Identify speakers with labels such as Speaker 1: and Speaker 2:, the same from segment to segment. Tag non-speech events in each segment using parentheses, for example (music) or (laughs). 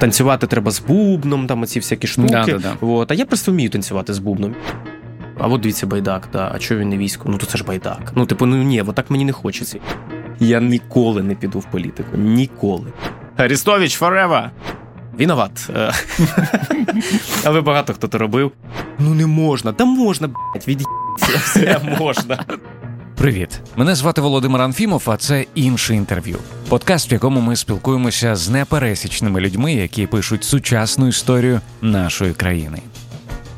Speaker 1: танцювати треба з бубном, там оці всякі штуки.
Speaker 2: Да, да, да.
Speaker 1: От. А я просто вмію танцювати з бубном. А от дивіться, байдак, да. а чого він не військо? Ну то це ж байдак. Ну, типу, ну ні, от так мені не хочеться. Я ніколи не піду в політику. Ніколи. Арістович форева! Виноват. (laughs) Але багато хто то робив. Ну не можна, та можна, блядь, від'їться, (laughs) все можна.
Speaker 2: Привіт, мене звати Володимир Анфімов, а це інше інтерв'ю. Подкаст, в якому ми спілкуємося з непересічними людьми, які пишуть сучасну історію нашої країни.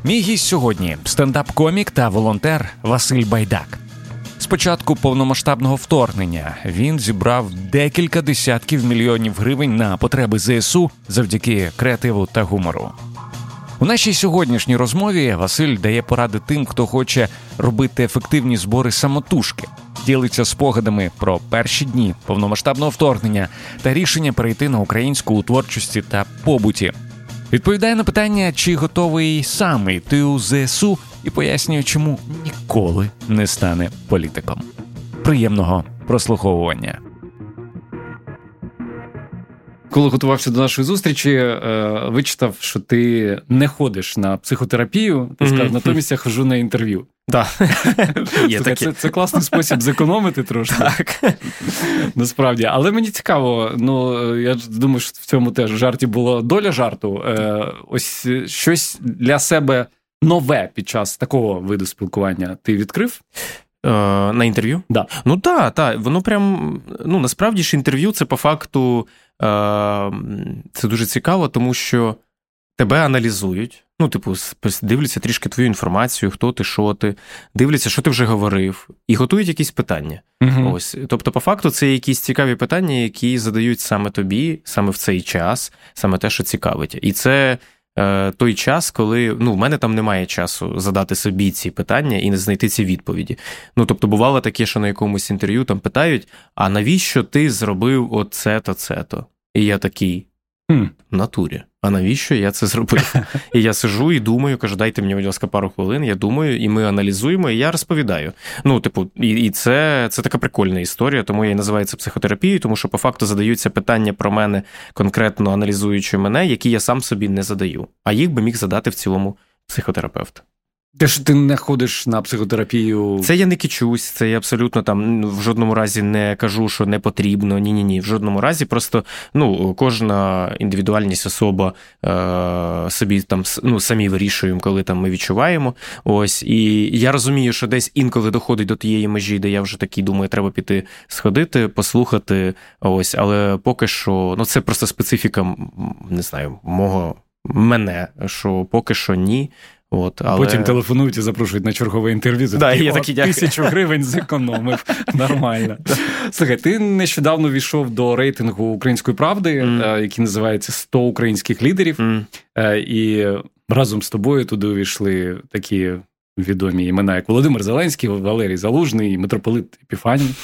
Speaker 2: Мій гість сьогодні стендап-комік та волонтер Василь Байдак. З початку повномасштабного вторгнення він зібрав декілька десятків мільйонів гривень на потреби ЗСУ завдяки креативу та гумору. У нашій сьогоднішній розмові Василь дає поради тим, хто хоче робити ефективні збори самотужки, ділиться спогадами про перші дні повномасштабного вторгнення та рішення перейти на українську у творчості та побуті. Відповідає на питання, чи готовий сам йти у ЗСУ, і пояснює, чому ніколи не стане політиком. Приємного прослуховування. Коли готувався до нашої зустрічі, е, вичитав, що ти не ходиш на психотерапію, ти сказав, натомість я хожу на інтерв'ю.
Speaker 1: Да. (laughs) Є таке.
Speaker 2: це, це класний спосіб зекономити трошки.
Speaker 1: Так. (laughs)
Speaker 2: Насправді, але мені цікаво. Ну я думаю, що в цьому теж жарті була доля жарту. Е, Ось щось для себе нове під час такого виду спілкування ти відкрив?
Speaker 1: Е, на інтерв'ю?
Speaker 2: Да.
Speaker 1: Ну так, так. Воно прям. Ну, насправді ж інтерв'ю це по факту це дуже цікаво, тому що тебе аналізують. Ну, типу, дивляться трішки твою інформацію, хто ти, що ти, дивляться, що ти вже говорив, і готують якісь питання.
Speaker 2: Угу.
Speaker 1: Ось, тобто, по факту, це якісь цікаві питання, які задають саме тобі, саме в цей час, саме те, що цікавить. І це е, той час, коли ну, в мене там немає часу задати собі ці питання і не знайти ці відповіді. Ну, тобто, бувало таке, що на якомусь інтерв'ю там питають: а навіщо ти зробив оце-то, це-то? І я такий.
Speaker 2: Хм.
Speaker 1: В натурі. А навіщо я це зробив? І я сижу і думаю, кажу, дайте мені, будь ласка, пару хвилин. Я думаю, і ми аналізуємо, і я розповідаю. Ну, типу, і, і це, це така прикольна історія, тому я і називаю це психотерапією, тому що по факту задаються питання про мене, конкретно аналізуючи мене, які я сам собі не задаю. А їх би міг задати в цілому психотерапевт.
Speaker 2: Те, що ти не ходиш на психотерапію.
Speaker 1: Це я не кичусь, це я абсолютно там ну, в жодному разі не кажу, що не потрібно. Ні, ні, ні. В жодному разі. Просто ну, кожна індивідуальність особа е, собі там ну, самі вирішуємо, коли там ми відчуваємо. Ось і я розумію, що десь інколи доходить до тієї межі, де я вже такий думаю, треба піти сходити, послухати. Ось, але поки що, ну це просто специфіка, не знаю, мого мене, що поки що ні. От, але...
Speaker 2: Потім телефонують і запрошують на чергове інтерв'ю.
Speaker 1: Да,
Speaker 2: «О, тисячу гривень зекономив. (laughs) Нормально. Слухай, ти нещодавно війшов до рейтингу української правди, е, який називається «100 українських лідерів. Е, І разом з тобою туди увійшли такі відомі імена, як Володимир Зеленський, Валерій Залужний, митрополит Епіфаній. (laughs)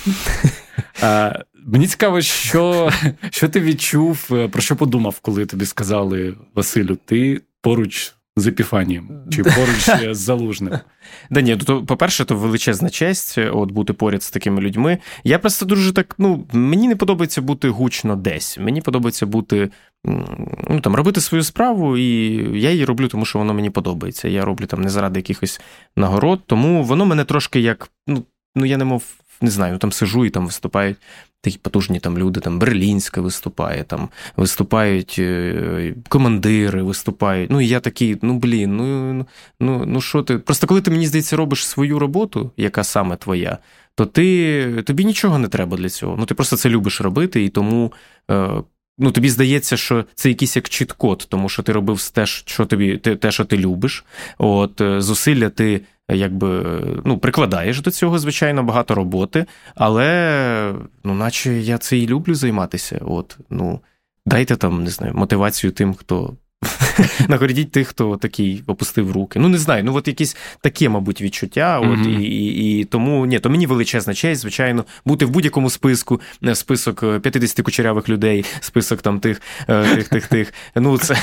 Speaker 2: Е, Мені цікаво, що, що ти відчув, про що подумав, коли тобі сказали Василю, ти поруч з Епіфанієм чи поруч е, з Залужним. (laughs)
Speaker 1: Да ні, то, по-перше, то величезна честь от бути поряд з такими людьми. Я просто дуже так, ну, мені не подобається бути гучно десь. Мені подобається бути, ну там, робити свою справу, і я її роблю, тому що воно мені подобається. Я роблю там не заради якихось нагород, тому воно мене трошки як, ну, ну я не мов, не знаю, там сижу і там виступають. Такі потужні там люди, там Берлінська виступає, там виступають е, командири, виступають. Ну і я такий, ну блін, ну, ну, ну, ну що ти? Просто коли ти мені здається, робиш свою роботу, яка саме твоя, то ти тобі нічого не треба для цього. Ну ти просто це любиш робити, і тому. Е, Ну, тобі здається, що це якийсь як чіт-код, тому що ти робив те, що тобі те, що ти любиш. От е, зусилля ти е, якби ну, прикладаєш до цього, звичайно, багато роботи, але ну, наче я це і люблю займатися. От, ну, дайте там, не знаю, мотивацію тим, хто (laughs) нагородіть тих, хто такий опустив руки. Ну не знаю, ну от якісь таке, мабуть, відчуття. От і, і, і тому ні, то мені величезна честь, звичайно, бути в будь-якому списку, список 50 кучерявих людей, список там тих, тих, тих, тих. Ну це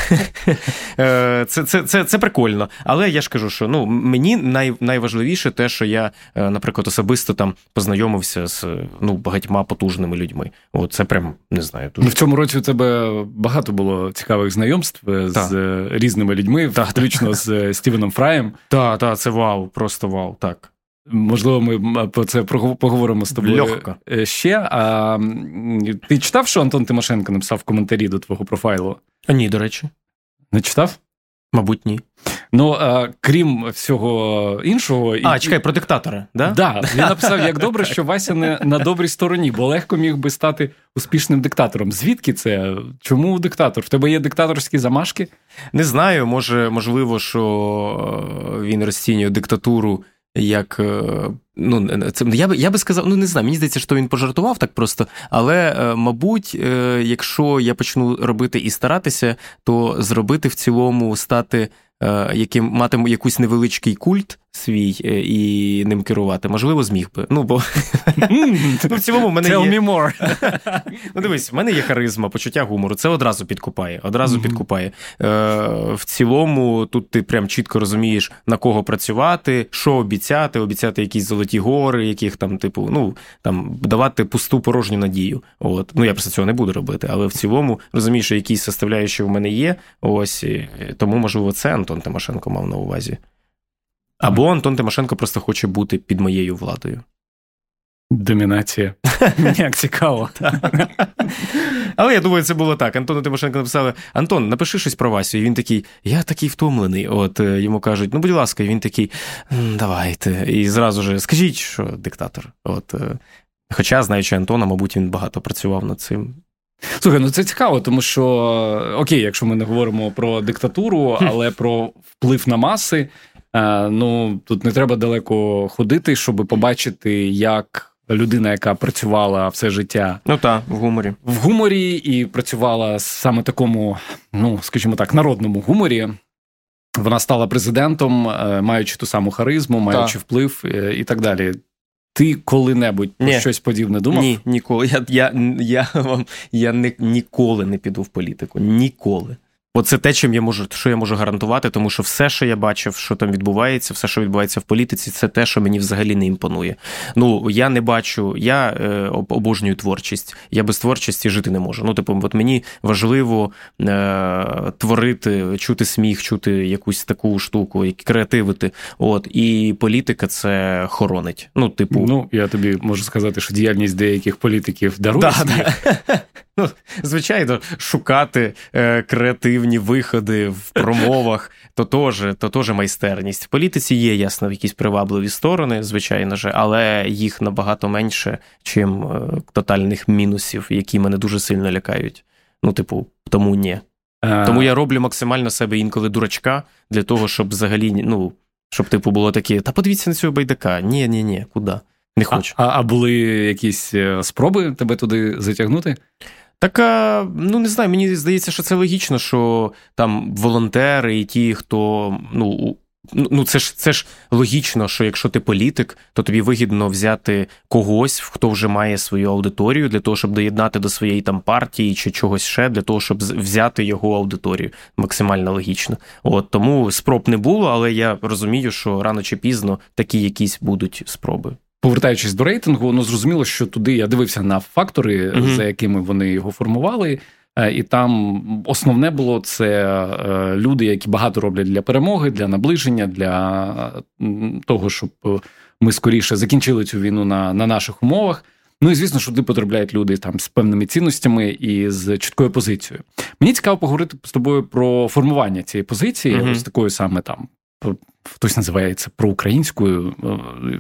Speaker 1: (laughs) це, це, це, це прикольно. Але я ж кажу, що ну мені най, найважливіше те, що я, наприклад, особисто там познайомився з ну багатьма потужними людьми. От це прям не знаю.
Speaker 3: Дуже... Ну, в цьому році у тебе багато було цікавих знайомств е, з е, різними людьми, включно з е, Стівеном Фраєм.
Speaker 1: Так, так, це вау, просто вау, так.
Speaker 3: Можливо, ми про це поговоримо з тобою
Speaker 1: Легко.
Speaker 3: ще. А ти читав, що Антон Тимошенко написав в коментарі до твого профайлу?
Speaker 1: А ні, до речі.
Speaker 3: Не читав?
Speaker 1: Мабуть, ні.
Speaker 3: Ну, а, крім всього іншого,
Speaker 1: а і... чекай, про диктатора, да?
Speaker 3: Да, (laughs) він написав, як добре, що Вася не на добрій стороні, бо легко міг би стати успішним диктатором. Звідки це? Чому диктатор? В тебе є диктаторські замашки?
Speaker 1: Не знаю. Може, можливо, що е, він розцінює диктатуру як. Е, ну, це я би я би сказав, ну не знаю, мені здається, що він пожартував так просто. Але, е, мабуть, якщо я почну робити і старатися, то зробити в цілому стати яким матиму якусь невеличкий культ свій е, і ним керувати. Можливо, зміг би. Ну, бо (laughs)
Speaker 3: ну, в цілому мене Tell є... me more. (laughs)
Speaker 1: ну, дивись, в мене є харизма, почуття гумору. Це одразу підкупає. Одразу підкупає. Е, В цілому, тут ти прям чітко розумієш, на кого працювати, що обіцяти, обіцяти якісь золоті гори, яких там, типу, ну там давати пусту порожню надію. От. Ну я просто цього не буду робити, але в цілому розумієш, що якісь составляючі в мене є. Ось тому, можливо, це Антон Тимошенко мав на увазі. Або Антон Тимошенко просто хоче бути під моєю владою.
Speaker 3: Домінація. (laughs) Як цікаво.
Speaker 1: Але я думаю, це було так. Антону Тимошенко написали: Антон, напиши щось про Васю. І він такий, я такий втомлений. От е, йому кажуть, ну, будь ласка, і він такий, давайте. І зразу ж скажіть, що диктатор. От. Е, хоча, знаючи Антона, мабуть, він багато працював над цим.
Speaker 3: Слухай, ну це цікаво, тому що окей, якщо ми не говоримо про диктатуру, але про вплив на маси. Е, ну тут не треба далеко ходити, щоб побачити, як людина, яка працювала все життя,
Speaker 1: ну так, в гуморі
Speaker 3: в гуморі і працювала саме такому, ну скажімо так, народному гуморі. Вона стала президентом, е, маючи ту саму харизму, маючи так. вплив е, і так далі. Ти коли-небудь про щось подібне думав?
Speaker 1: Ні, ніколи. Я я, я вам я не, ніколи не піду в політику. Ніколи. Оце те, чим я можу, що я можу гарантувати, тому що все, що я бачив, що там відбувається, все, що відбувається в політиці, це те, що мені взагалі не імпонує. Ну я не бачу, я е, обожнюю творчість. Я без творчості жити не можу. Ну, типу, от мені важливо е, творити, чути сміх, чути якусь таку штуку, креативити. От і політика це хоронить. Ну, типу,
Speaker 3: ну я тобі можу сказати, що діяльність деяких політиків дарує да, сміх. Да.
Speaker 1: Ну, звичайно, шукати е, креативні виходи в промовах, то теж то теж майстерність. В політиці є, ясно, якісь привабливі сторони, звичайно ж, але їх набагато менше, чим е, тотальних мінусів, які мене дуже сильно лякають. Ну, типу, тому ні. Тому я роблю максимально себе інколи дурачка для того, щоб взагалі, ну, щоб, типу, було таке, та подивіться на цього байдака. Ні, ні, ні, куди? Не хочу.
Speaker 3: А, а були якісь е, спроби тебе туди затягнути?
Speaker 1: Так, ну не знаю, мені здається, що це логічно, що там волонтери і ті, хто ну. Ну, це ж це ж логічно, що якщо ти політик, то тобі вигідно взяти когось, хто вже має свою аудиторію, для того, щоб доєднати до своєї там партії чи чогось ще, для того, щоб взяти його аудиторію. Максимально логічно. От тому спроб не було, але я розумію, що рано чи пізно такі якісь будуть спроби.
Speaker 3: Повертаючись до рейтингу, ну зрозуміло, що туди я дивився на фактори, uh за якими вони його формували. Е, і там основне було це е, люди, які багато роблять для перемоги, для наближення, для того, щоб ми скоріше закінчили цю війну на на наших умовах. Ну і звісно, що туди потрапляють люди там з певними цінностями і з чіткою позицією. Мені цікаво поговорити з тобою про формування цієї позиції, uh ось такою саме там хтось називає це проукраїнською,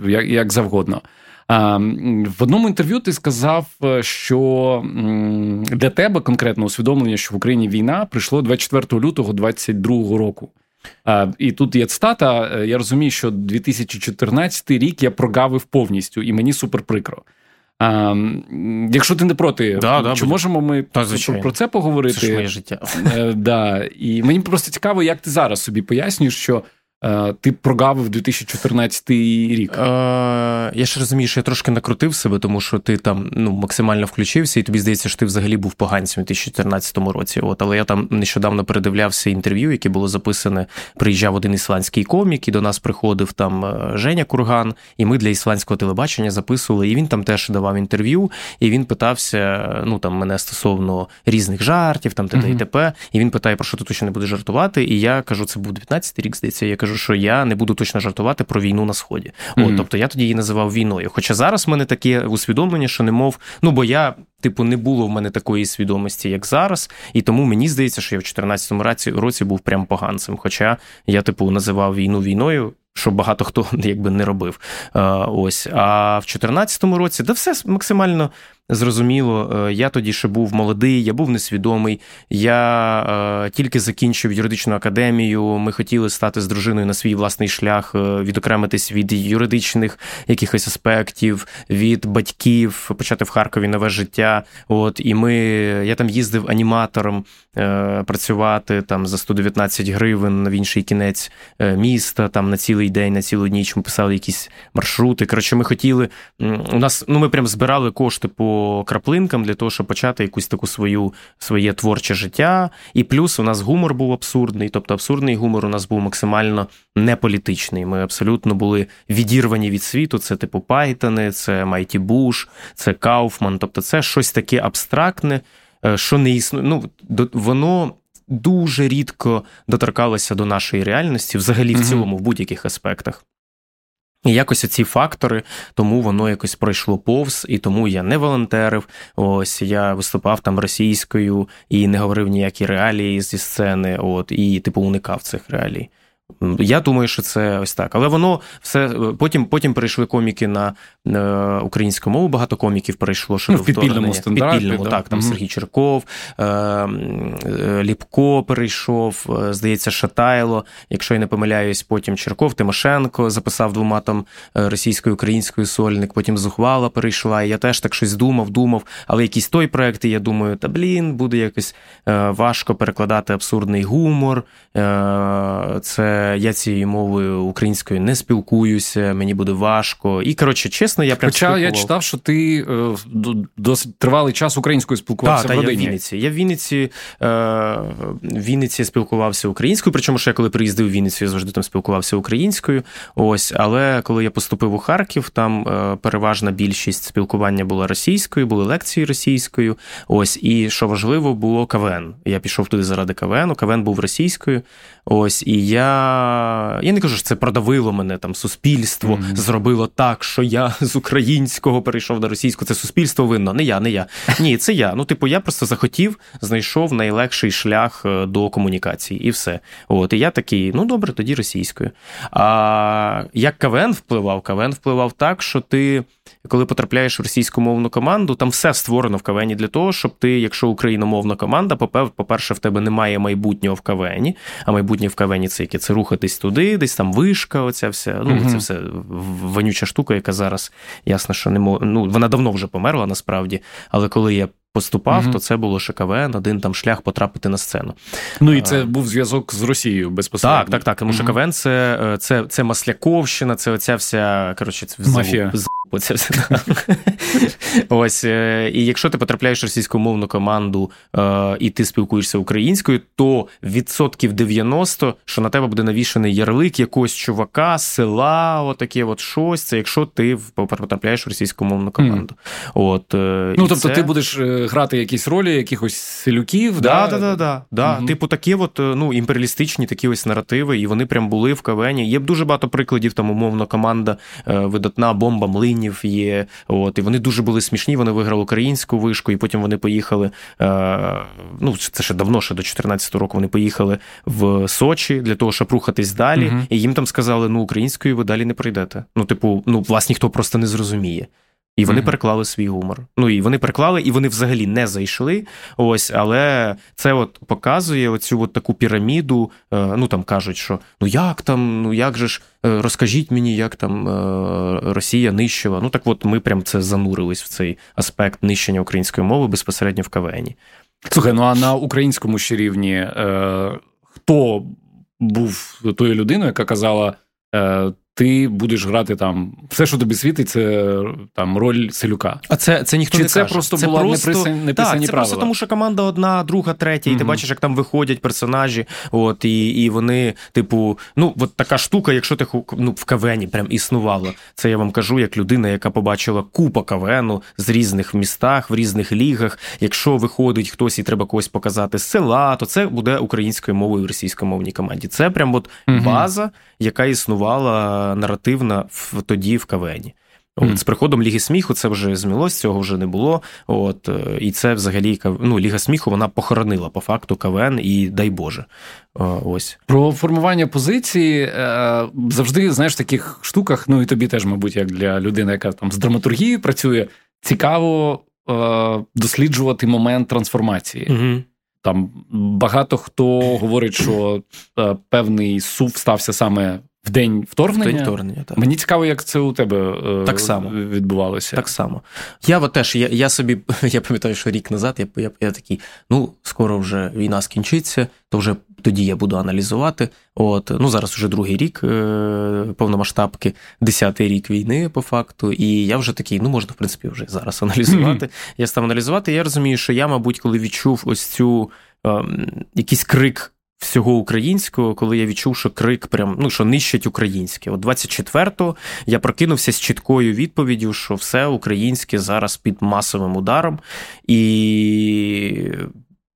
Speaker 3: е, як, як завгодно. В одному інтерв'ю ти сказав, е, що для тебе конкретно усвідомлення, що в Україні війна прийшло 24 лютого 2022 року. І тут є цитата. Е, я розумію, що 2014 рік я прогавив повністю, і мені супер прикро. А, Якщо ти не проти,
Speaker 1: да, да,
Speaker 3: чи будь... можемо ми
Speaker 1: Та,
Speaker 3: про це поговорити?
Speaker 1: Це ж моє життя.
Speaker 3: Е, да. І мені просто цікаво, як ти зараз собі пояснюєш, що ти прогавив 2014 рік. Е,
Speaker 1: Я ж розумію, що я трошки накрутив себе, тому що ти там ну, максимально включився, і тобі здається, що ти взагалі був поганцем у 2014 році. От, Але я там нещодавно передивлявся інтерв'ю, яке було записане. Приїжджав один ісландський комік, і до нас приходив там е, Женя Курган, і ми для ісландського телебачення записували. І він там теж давав інтерв'ю, і він питався ну там мене стосовно різних жартів, там т.д. і т.п. І він питає, про що ти точно не будеш жартувати. І я кажу, це був 19-й рік, здається. Я кажу, що я не буду точно жартувати про війну на сході. Mm-hmm. От, тобто я тоді її називав війною. Хоча зараз в мене таке усвідомлення, що не мов, ну бо я. Типу, не було в мене такої свідомості, як зараз, і тому мені здається, що я в 2014 році був прям поганцем. Хоча я, типу, називав війну війною, що багато хто (laughs) якби не робив. Ось. А в 2014 році, да все максимально Зрозуміло, е, я тоді ще був молодий, я був несвідомий. Я е, тільки закінчив юридичну академію. Ми хотіли стати з дружиною на свій власний шлях, е, відокремитись від юридичних якихось аспектів, від батьків, почати в Харкові нове життя. От і ми я там їздив аніматором працювати там за 119 гривень в інший кінець міста. Там на цілий день, на цілу ніч ми писали якісь маршрути. Коротше, ми хотіли. У нас ну ми прям збирали кошти по краплинкам для того, щоб почати якусь таку свою своє творче життя. І плюс у нас гумор був абсурдний, тобто абсурдний гумор у нас був максимально неполітичний. Ми абсолютно були відірвані від світу. Це типу Пайтони, це Майті Буш, це Кауфман. Тобто, це щось таке абстрактне, е, що не існує. Ну, воно. Дуже рідко доторкалося до нашої реальності, взагалі в цілому, в будь-яких аспектах. І якось ці фактори, тому воно якось пройшло повз, і тому я не волонтерив. Ось я виступав там російською і не говорив ніякі реалії зі сцени, от і типу уникав цих реалій. Я думаю, що це ось так. Але воно все потім потім перейшли коміки на е, українську мову. Багато коміків перейшло що
Speaker 3: ну, в підпільному стандарті.
Speaker 1: Підпільному, да? так, там угу. Сергій Черков, е, е, Ліпко перейшов, е, здається, Шатайло. Якщо я не помиляюсь, потім Черков, Тимошенко записав двома там е, російською-українською сольник, потім Зухвала перейшла. І я теж так щось думав, думав. Але якісь той проект, і я думаю, та блін, буде якось е, важко перекладати абсурдний гумор. Це я цією мовою українською не спілкуюся, мені буде важко. І коротше, чесно, я прям
Speaker 3: Хоча я читав, що ти е, досить тривалий час українською спілкувався
Speaker 1: та,
Speaker 3: в родині.
Speaker 1: Я в Вінниці. Я в Вінниці е, в Вінниці спілкувався українською, причому що я коли приїздив в Вінницю, я завжди там спілкувався українською. Ось, але коли я поступив у Харків, там е, переважна більшість спілкування була російською, були лекції російською. Ось, і що важливо, було КВН. Я пішов туди заради КВН. КВН був російською. Ось і я я не кажу, що це продавило мене там суспільство mm-hmm. зробило так, що я з українського перейшов на російську. Це суспільство винно. Не я, не я. Ні, це я. Ну, типу, я просто захотів, знайшов найлегший шлях е, до комунікації, і все. От, і я такий, ну добре, тоді російською. А як КВН впливав? КВН впливав так, що ти коли потрапляєш в російськомовну команду, там все створено в КВНі для того, щоб ти, якщо україномовна команда, по-перше, в тебе немає майбутнього в КВНі, а майбутнє в КВНі це яке це рухатись туди, десь там вишка, оця вся, ну mm це все вонюча штука, яка зараз ясно, що не мож... ну, вона давно вже померла насправді. Але коли я поступав, mm то це було ще КВН, один там шлях потрапити на сцену.
Speaker 3: Ну і це а, був зв'язок з Росією безпосередньо.
Speaker 1: Так, так, так. Тому mm що КВН це е, це, це Масляковщина, це оця вся коротше,
Speaker 3: Мафія.
Speaker 1: Оце все (laughs) Ось. Е, і якщо ти потрапляєш в російськомовну команду е, і ти спілкуєшся українською, то відсотків 90, що на тебе буде навішаний ярлик якогось чувака, села, отаке от щось. Це якщо ти потрапляєш в російськомовну команду. От,
Speaker 3: е, Ну, тобто, ти будеш грати якісь ролі, якихось селюків.
Speaker 1: Да, да, да, да, да. Типу, такі от ну, імперіалістичні такі ось наративи, і вони прям були в КВНі. Є дуже багато прикладів, там, умовно, команда видатна бомба млин. Млинів є. От, І вони дуже були смішні. Вони виграли українську вишку, і потім вони поїхали. Е, ну, це ще давно, ще до 2014 року. Вони поїхали в Сочі для того, щоб рухатись далі. uh І їм там сказали: ну, українською ви далі не пройдете. Ну, типу, ну, вас ніхто просто не зрозуміє. І вони mm-hmm. переклали свій гумор. Ну і вони переклали, і вони взагалі не зайшли. Ось, але це от показує оцю от таку піраміду. Е, ну там кажуть, що ну як там, ну як же ж е, розкажіть мені, як там е, Росія нищила. Ну так от ми прям це занурились в цей аспект нищення української мови безпосередньо в КВНі.
Speaker 3: Слухай, ну а на українському ще рівні е, хто був тою людиною, яка казала. Е, ти будеш грати там все, що тобі світить, це там роль селюка.
Speaker 1: А це це ніхто
Speaker 3: Чи
Speaker 1: не
Speaker 3: це
Speaker 1: каже.
Speaker 3: просто це була просто... неписані, неписані так,
Speaker 1: це
Speaker 3: правила?
Speaker 1: просто тому, що команда одна, друга, третя, і mm ти бачиш, як там виходять персонажі. От і і вони, типу, ну от така штука, якщо ти ну, в КВНі прям існувало. Це я вам кажу, як людина, яка побачила купа КВНу з різних містах, в різних лігах. Якщо виходить хтось і треба когось показати з села, то це буде українською мовою в російськомовній команді. Це прям от mm база, яка існувала наративна в тоді в КВНі. От, mm. З приходом Ліги сміху це вже змілось, цього вже не було. От, е, І це взагалі ну, Ліга сміху вона похоронила по факту КВН і дай Боже. Ось.
Speaker 3: Про формування позиції е, завжди, знаєш, в таких штуках, ну і тобі теж, мабуть, як для людини, яка там з драматургією працює, цікаво е, досліджувати момент трансформації.
Speaker 1: Mm-hmm.
Speaker 3: Там багато хто говорить, що певний сув стався саме в день вторгнення.
Speaker 1: В день вторгнення, так.
Speaker 3: Мені цікаво, як це у тебе
Speaker 1: е, так само.
Speaker 3: відбувалося.
Speaker 1: Так само. Я от теж, я я собі, (laughs) я пам'ятаю, що рік назад я, я, я такий, ну, скоро вже війна скінчиться, то вже тоді я буду аналізувати. От, Ну, зараз вже другий рік е, повномасштабки, десятий рік війни, по факту, і я вже такий, ну, можна, в принципі, вже зараз (laughs) аналізувати. Mm-hmm. Я став аналізувати, і я розумію, що я, мабуть, коли відчув ось цю е, якийсь крик всього українського, коли я відчув, що крик прям ну що нищить українське. От 24-го я прокинувся з чіткою відповіддю, що все українське зараз під масовим ударом, і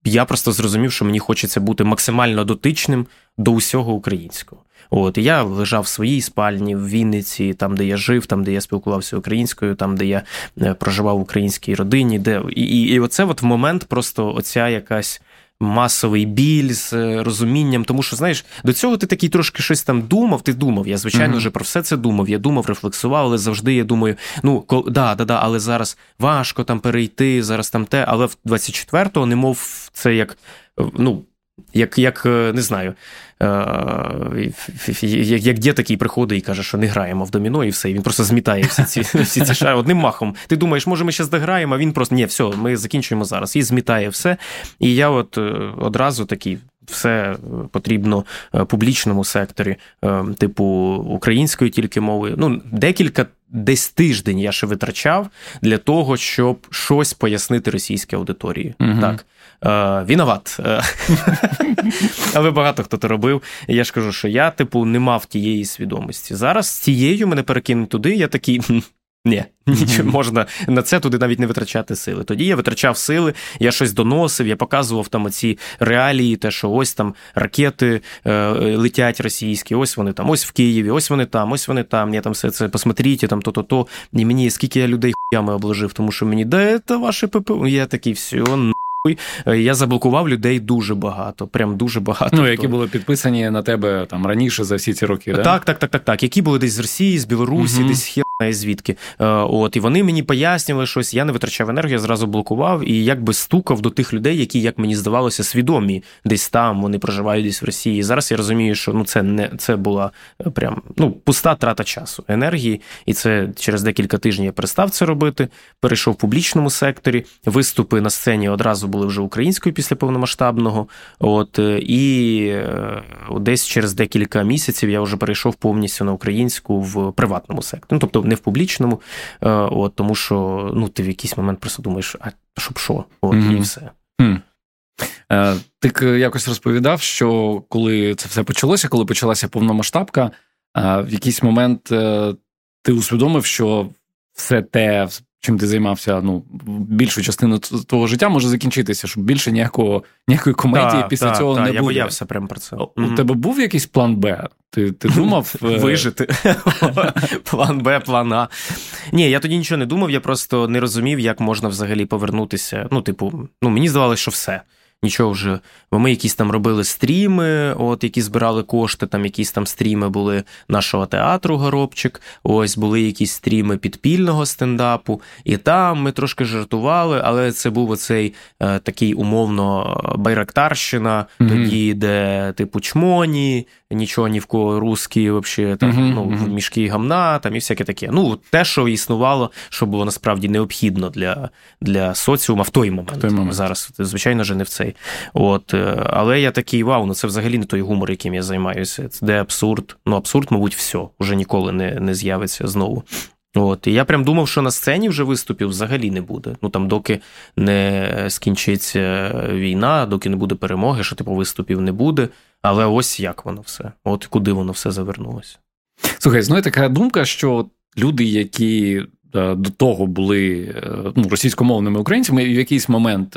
Speaker 1: я просто зрозумів, що мені хочеться бути максимально дотичним до усього українського. От і я лежав в своїй спальні в Вінниці, там, де я жив, там, де я спілкувався українською, там, де я е, проживав в українській родині, де і, і, і оце от момент просто оця якась масовий біль з е, розумінням, тому що, знаєш, до цього ти такий трошки щось там думав. Ти думав. Я, звичайно, вже mm-hmm. про все це думав. Я думав, рефлексував, але завжди я думаю, ну да, да, да, але зараз важко там перейти, зараз там те. Але в 24-го, немов це як ну, як, як е, не знаю, е, як як дід такий приходить і каже, що не граємо в доміно, і все. І він просто змітає всі ці (laughs) всі ці шари одним махом. Ти думаєш, може, ми зараз дограємо, а він просто ні, все, ми закінчуємо зараз. І змітає все. І я от е, одразу такий. Все потрібно публічному секторі, типу української тільки мови. Ну, декілька десь тиждень я ще витрачав для того, щоб щось пояснити російській аудиторії. Угу. Так. Е, Віноват. Е, (laughs) але багато хто то робив. Я ж кажу, що я, типу, не мав тієї свідомості. Зараз з тією мене перекинуть туди, я такий. Ні, нічого можна на це туди навіть не витрачати сили. Тоді я витрачав сили, я щось доносив, я показував там оці реалії, те, що ось там ракети е, летять російські, ось вони там, ось в Києві, ось вони там, ось вони там. Я там все це посмотрите, там то-то, то. І мені скільки я людей хуями обложив, тому що мені да, це ваше ППО. Я такий все. Е, я заблокував людей дуже багато, прям дуже багато.
Speaker 3: Ну, які були підписані на тебе там раніше за всі ці роки, да?
Speaker 1: Так, так, так, так, так. Які були десь з Росії, з Білорусі, угу. десь хер звідки. Е, от, І вони мені пояснювали щось, я не витрачав енергію, я зразу блокував і якби стукав до тих людей, які, як мені здавалося, свідомі десь там, вони проживають десь в Росії. І зараз я розумію, що ну, це не це була е, прям ну, пуста трата часу, енергії. І це через декілька тижнів я перестав це робити. Перейшов в публічному секторі. Виступи на сцені одразу були вже українською після повномасштабного. От, е, І десь через декілька місяців я вже перейшов повністю на українську в приватному секторі. Ну, тобто не в публічному, е, от, тому що ну, ти в якийсь момент просто думаєш, а щоб що? От, mm-hmm. І все.
Speaker 3: Mm. Е, ти якось розповідав, що коли це все почалося, коли почалася повномасштабка, е, в якийсь момент ти усвідомив, що все те, чим ти займався, ну більшу частину твого життя може закінчитися, щоб більше ніякого ніякої комедії та, після та, цього та, не
Speaker 1: я
Speaker 3: буде.
Speaker 1: Я боявся прямо про це.
Speaker 3: У mm-hmm. тебе був якийсь план Б? Ти ти думав
Speaker 1: е, вижити? (laughs) План Б, план А. Ні, я тоді нічого не думав, я просто не розумів, як можна взагалі повернутися. Ну, типу, ну мені здавалося, що все. Нічого вже. Бо ми якісь там робили стріми, от які збирали кошти, там якісь там стріми були нашого театру Горобчик. Ось були якісь стріми підпільного стендапу. І там ми трошки жартували, але це був оцей е, такий умовно байрактарщина, mm-hmm. тоді, де типу чмоні, нічого ні в кого русські, взагалі, там mm-hmm. ну, в мішки гамна, там і всяке таке. Ну, те, що існувало, що було насправді необхідно для для соціума в той момент. В той момент. Зараз, звичайно ж, не в цей. От, е, Але я такий вау, ну це взагалі не той гумор, яким я займаюся. Це де абсурд. Ну, абсурд, мабуть, все, вже ніколи не, не з'явиться знову. От, І я прям думав, що на сцені вже виступів взагалі не буде. Ну там, доки не скінчиться війна, доки не буде перемоги, що типу виступів не буде. Але ось як воно все. От куди воно все завернулося.
Speaker 3: Слухай, знову така думка, що люди, які е, до того були е, ну, російськомовними українцями, в якийсь момент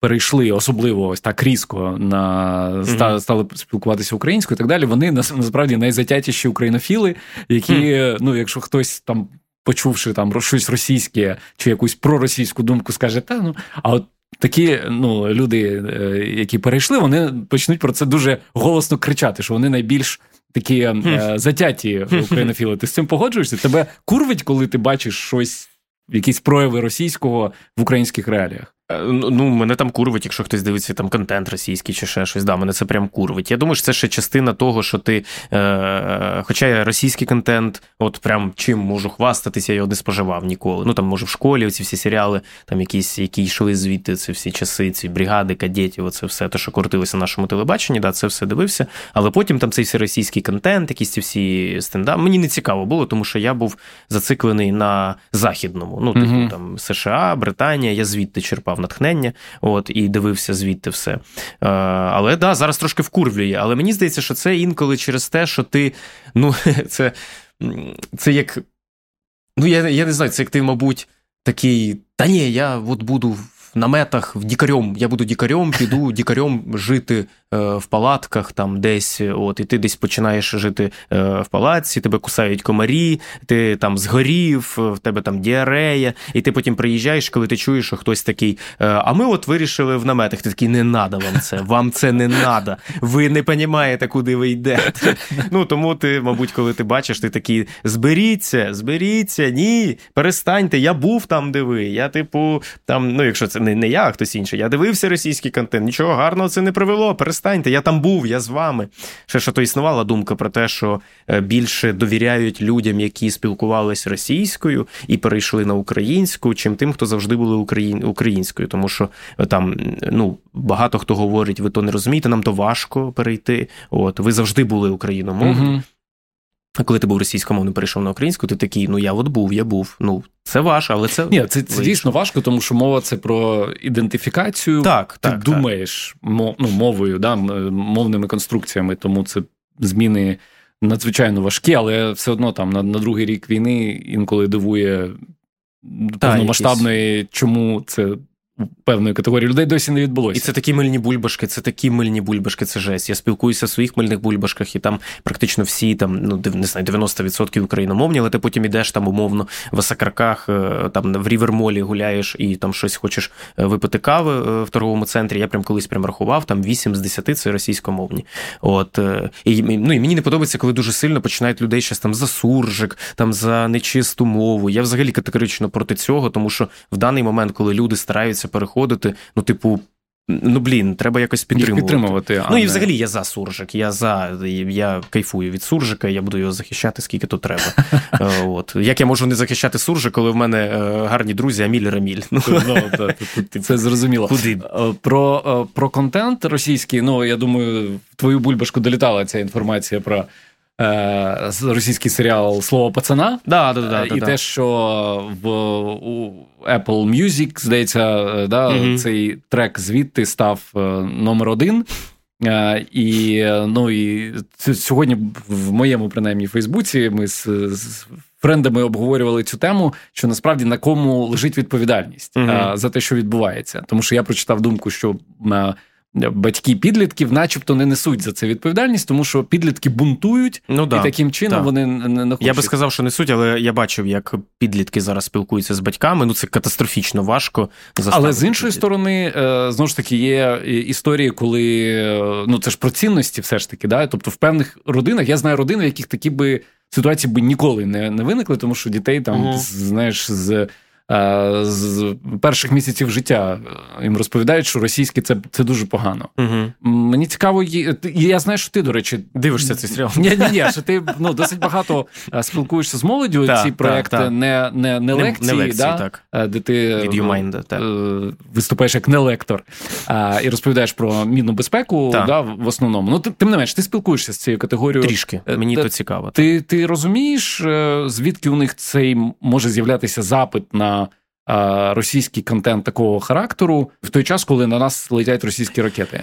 Speaker 3: перейшли, особливо ось так різко на mm-hmm. стали спілкуватися українською і так далі. Вони насправді найзатятіші українофіли, які, ну, якщо хтось там. Почувши там щось російське чи якусь проросійську думку, скаже, та ну а от такі ну, люди, які перейшли, вони почнуть про це дуже голосно кричати, що вони найбільш такі е, затяті українофіли. Ти з цим погоджуєшся? Тебе курвить, коли ти бачиш щось, якісь прояви російського в українських реаліях?
Speaker 1: Е, ну, мене там курвить, якщо хтось дивиться там контент російський чи ще щось. Да, мене це прям курвить. Я думаю, що це ще частина того, що ти. Е, Хоча я російський контент, от прям чим можу хвастатися, я його не споживав ніколи. Ну там, може, в школі ці всі серіали, там якісь, які йшли звідти, це всі часи, ці бригади, кадетів, оце все те, що крутилося на нашому телебаченні, да, це все дивився. Але потім там цей всі російський контент, якісь ці всі стендап. Мені не цікаво було, тому що я був зациклений на західному. Ну, типу, mm там США, Британія, я звідти черпав натхнення, от і дивився звідти все. Е, але да, зараз трошки вкурвлює. Але мені здається, що це інколи через те, що ти. Ну, (laughs) це, це як. Ну, я я не знаю, це як ти, мабуть, такий. Та ні, я от буду в наметах в дікарем. Я буду дікарем, піду (laughs) дікарем жити Е, в палатках там десь, от, і ти десь починаєш жити е, в палаці, тебе кусають комарі, ти там згорів, в тебе там діарея, і ти потім приїжджаєш, коли ти чуєш, що хтось такий. «Е, а ми от вирішили в наметах. Ти такий, не надо вам це, вам це не надо. Ви не розумієте, куди ви йдете. (laughs) Ну тому ти, мабуть, коли ти бачиш, ти такий зберіться, зберіться, ні, перестаньте. Я був там, де ви. Я, типу, там, ну якщо це не, не я, а хтось інший, я дивився російський контент, нічого гарного це не привело перестаньте, я там був, я з вами. Ще що то існувала думка про те, що е, більше довіряють людям, які спілкувалися російською і перейшли на українську, чим тим, хто завжди були українською. Тому що е, там ну, багато хто говорить, ви то не розумієте, нам то важко перейти. От ви завжди були україномовною. Угу. А коли ти був російськомовним, перейшов на українську, ти такий, ну я от був, я був. Ну, це важко, але це.
Speaker 3: Ні, це це дійсно важко, тому що мова це про ідентифікацію.
Speaker 1: Так,
Speaker 3: Ти
Speaker 1: так,
Speaker 3: думаєш
Speaker 1: так.
Speaker 3: ну, мовою, да, мовними конструкціями, тому це зміни надзвичайно важкі, але все одно там на на другий рік війни інколи дивує повномасштабної, чому це певної категорії людей досі не відбулося.
Speaker 1: І це такі мильні бульбашки, це такі мильні бульбашки, це жесть. Я спілкуюся в своїх мильних бульбашках, і там практично всі там, ну не знаю, 90% україномовні, але ти потім ідеш там умовно в Осакарках, е, там в Рівермолі гуляєш і там щось хочеш е, випити кави е, в торговому центрі. Я прям колись прям рахував, там 8 з 10 це російськомовні. От і ну, і мені не подобається, коли дуже сильно починають людей щось там за суржик, там за нечисту мову. Я взагалі категорично проти цього, тому що в даний момент, коли люди стараються переходити. Ну, типу, ну блін, треба якось підтримувати.
Speaker 3: підтримувати
Speaker 1: а ну і взагалі я за суржик. Я за я кайфую від суржика, я буду його захищати, скільки то треба. (laughs) Е, от як я можу не захищати суржик, коли в мене е, гарні друзі, Аміль Раміль. Ну,
Speaker 3: ну (laughs) Це зрозуміло.
Speaker 1: Куди?
Speaker 3: Е, про про контент російський. Ну я думаю, в твою бульбашку долітала ця інформація про е, російський серіал Слово пацана.
Speaker 1: Да, да, да,
Speaker 3: І
Speaker 1: да,
Speaker 3: те, що в у Apple Music, здається, е, да, mm цей трек звідти став е, номер один. І ну, і сьогодні в моєму принаймні Фейсбуці ми з, з френдами обговорювали цю тему, що насправді на кому лежить відповідальність uh-huh. uh, за те, що відбувається. Тому що я прочитав думку, що батьки підлітків, начебто, не несуть за це відповідальність, тому що підлітки бунтують, ну, да, і таким чином да. вони не, хочуть.
Speaker 1: Я би сказав, що несуть, але я бачив, як підлітки зараз спілкуються з батьками. Ну це катастрофічно важко.
Speaker 3: Але з іншої сторони, е, знову ж таки, є історії, коли е, ну це ж про цінності, все ж таки, да. Тобто, в певних родинах я знаю родини, в яких такі би ситуації би ніколи не не виникли, тому що дітей там, угу. знаєш, з Е, з перших місяців життя е, їм розповідають, що російське це це дуже погано. Угу. Мені цікаво, я знаю, що ти, до речі,
Speaker 1: дивишся цей серіал.
Speaker 3: Ні, ні, ні, що ти ну, досить багато е, спілкуєшся з молоддю. Та, ці проекти та, та. не не, не лекції, не, лекції да, так. де ти
Speaker 1: Mind, так.
Speaker 3: виступаєш як не лектор і розповідаєш про мінну безпеку да, в основному. Ну, Тим не менш, ти спілкуєшся з цією категорією.
Speaker 1: Трішки, мені то цікаво.
Speaker 3: Ти, Ти розумієш, звідки у них цей може з'являтися запит на російський контент такого характеру в той час, коли на нас летять російські ракети?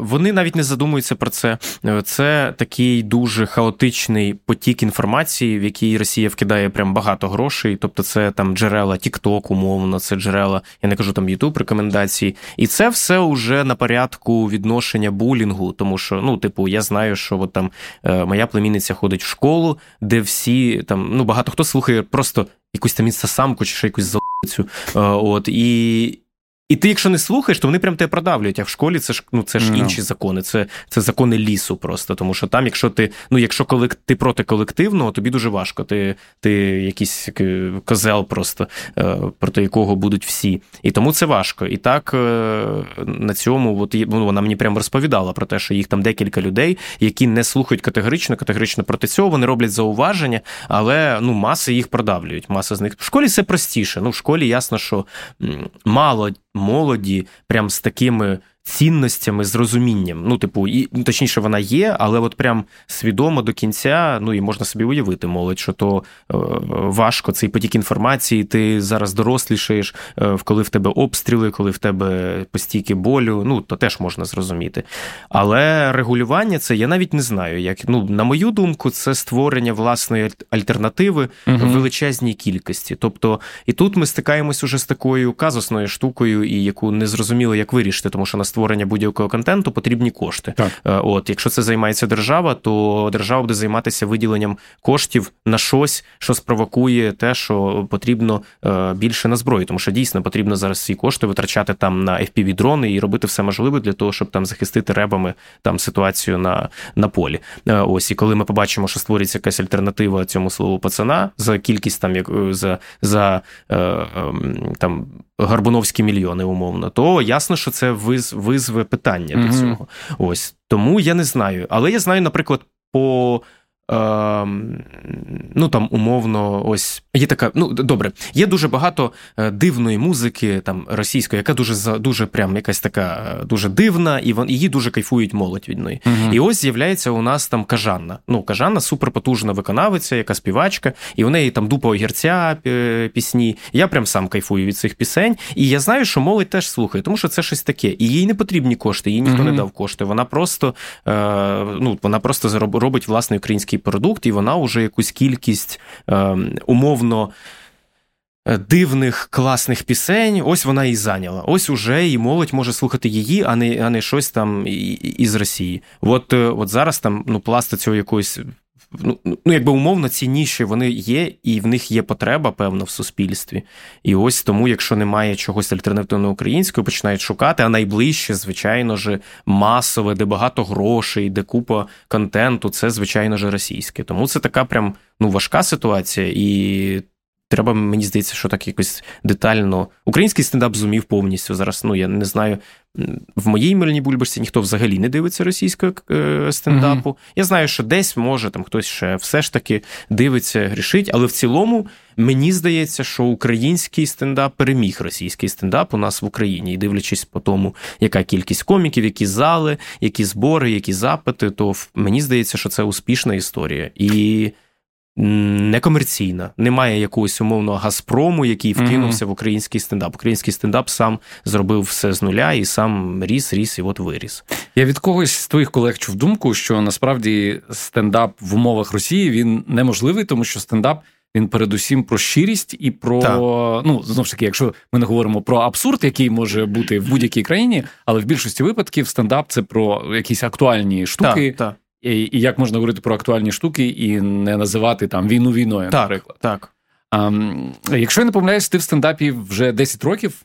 Speaker 1: Вони навіть не задумуються про це. Це такий дуже хаотичний потік інформації, в який Росія вкидає прям багато грошей. Тобто, це там джерела TikTok, умовно, це джерела, я не кажу там YouTube рекомендації, і це все вже на порядку відношення булінгу, тому що ну, типу, я знаю, що от там е, моя племінниця ходить в школу, де всі там ну багато хто слухає просто якусь там інстасамку чи ще якусь залицю. Е, от, і, і ти, якщо не слухаєш, то вони прям тебе продавлюють. А в школі це ж ну це ж no. інші закони, це це закони лісу просто. Тому що там, якщо ти ну, якщо колек, ти проти колективного, тобі дуже важко. Ти ти якийсь козел, просто е, проти якого будуть всі. І тому це важко. І так е, на цьому, от ну, вона мені прямо розповідала про те, що їх там декілька людей, які не слухають категорично, категорично проти цього. Вони роблять зауваження, але ну маси їх продавлюють. Маса з них в школі все простіше. Ну в школі ясно, що мало молоді, прям з такими цінностями, з розумінням. Ну, типу, і ну, точніше, вона є, але от прям свідомо до кінця, ну і можна собі уявити, молодь, що то е, важко цей потік інформації. Ти зараз дорослішаєш, е, коли в тебе обстріли, коли в тебе постійки болю. Ну то теж можна зрозуміти. Але регулювання це я навіть не знаю. Як ну на мою думку, це створення власної альтернативи угу. в величезній кількості. Тобто, і тут ми стикаємось уже з такою казусною штукою, і яку не зрозуміло, як вирішити, тому що на створення будь-якого контенту потрібні кошти. Так. Е, от, якщо це займається держава, то держава буде займатися виділенням коштів на щось, що спровокує те, що потрібно е, більше на зброю, тому що дійсно потрібно зараз ці кошти витрачати там на fpv дрони і робити все можливе для того, щоб там захистити ребами там ситуацію на на полі. Е, ось і коли ми побачимо, що створюється якась альтернатива цьому слову пацана за кількість там як за за ем, там Гарбуновські мільйони, умовно, то ясно, що це виз, визве питання mm-hmm. до цього. Ось тому я не знаю. Але я знаю, наприклад, по Ну там умовно, ось є така. Ну добре, є дуже багато е, дивної музики, там російської, яка дуже дуже прям якась така е, дуже дивна, і вон її дуже кайфують молодь від неї. Угу. І ось з'являється у нас там кажанна. Ну, кажанна суперпотужна виконавиця, яка співачка, і у неї там дупа огірця пісні. Я прям сам кайфую від цих пісень. І я знаю, що молодь теж слухає, тому що це щось таке. І їй не потрібні кошти, їй ніхто угу. не дав кошти. Вона просто ну, вона просто робить власний український український продукт, і вона вже якусь кількість е, умовно. Е, дивних класних пісень, ось вона і зайняла. Ось уже і молодь може слухати її, а не а не щось там із Росії. От е, от зараз там ну пласта цього якоїсь ну, ну, якби умовно, цінніші вони є, і в них є потреба, певно, в суспільстві. І ось тому, якщо немає чогось альтернативно українського, починають шукати, а найближче, звичайно ж, масове, де багато грошей, де купа контенту, це, звичайно ж, російське. Тому це така прям ну, важка ситуація. І Треба, мені здається, що так якось детально. Український стендап зумів повністю. Зараз ну я не знаю. В моїй мильній бульбашці ніхто взагалі не дивиться російського е, стендапу. Mm-hmm. Я знаю, що десь може там хтось ще все ж таки дивиться, грішить, але в цілому мені здається, що український стендап переміг російський стендап у нас в Україні. І дивлячись по тому, яка кількість коміків, які зали, які збори, які запити, то мені здається, що це успішна історія. І некомерційна. Немає якогось умовного Газпрому, який вкинувся mm-hmm. в український стендап. Український стендап сам зробив все з нуля і сам ріс, ріс і от виріс.
Speaker 3: Я від когось з твоїх колег чув думку, що насправді стендап в умовах Росії він неможливий, тому що стендап Він передусім про щирість і про так. ну знову ж таки, якщо ми не говоримо про абсурд, який може бути в будь-якій країні, але в більшості випадків стендап це про якісь актуальні штуки. Так, так. І, і як можна говорити про актуальні штуки і не називати там війну війною,
Speaker 1: так,
Speaker 3: наприклад.
Speaker 1: Так.
Speaker 3: А, Якщо я не помиляюсь, ти в стендапі вже 10 років.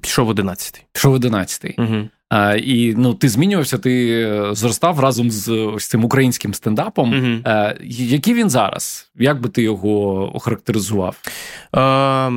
Speaker 1: Пішов 11.
Speaker 3: Пішов 11.
Speaker 1: Угу.
Speaker 3: А, І ну, ти змінювався, ти е, зростав разом з ось цим українським стендапом.
Speaker 1: Угу.
Speaker 3: А, Який він зараз? Як би ти його охарактеризував?
Speaker 1: А,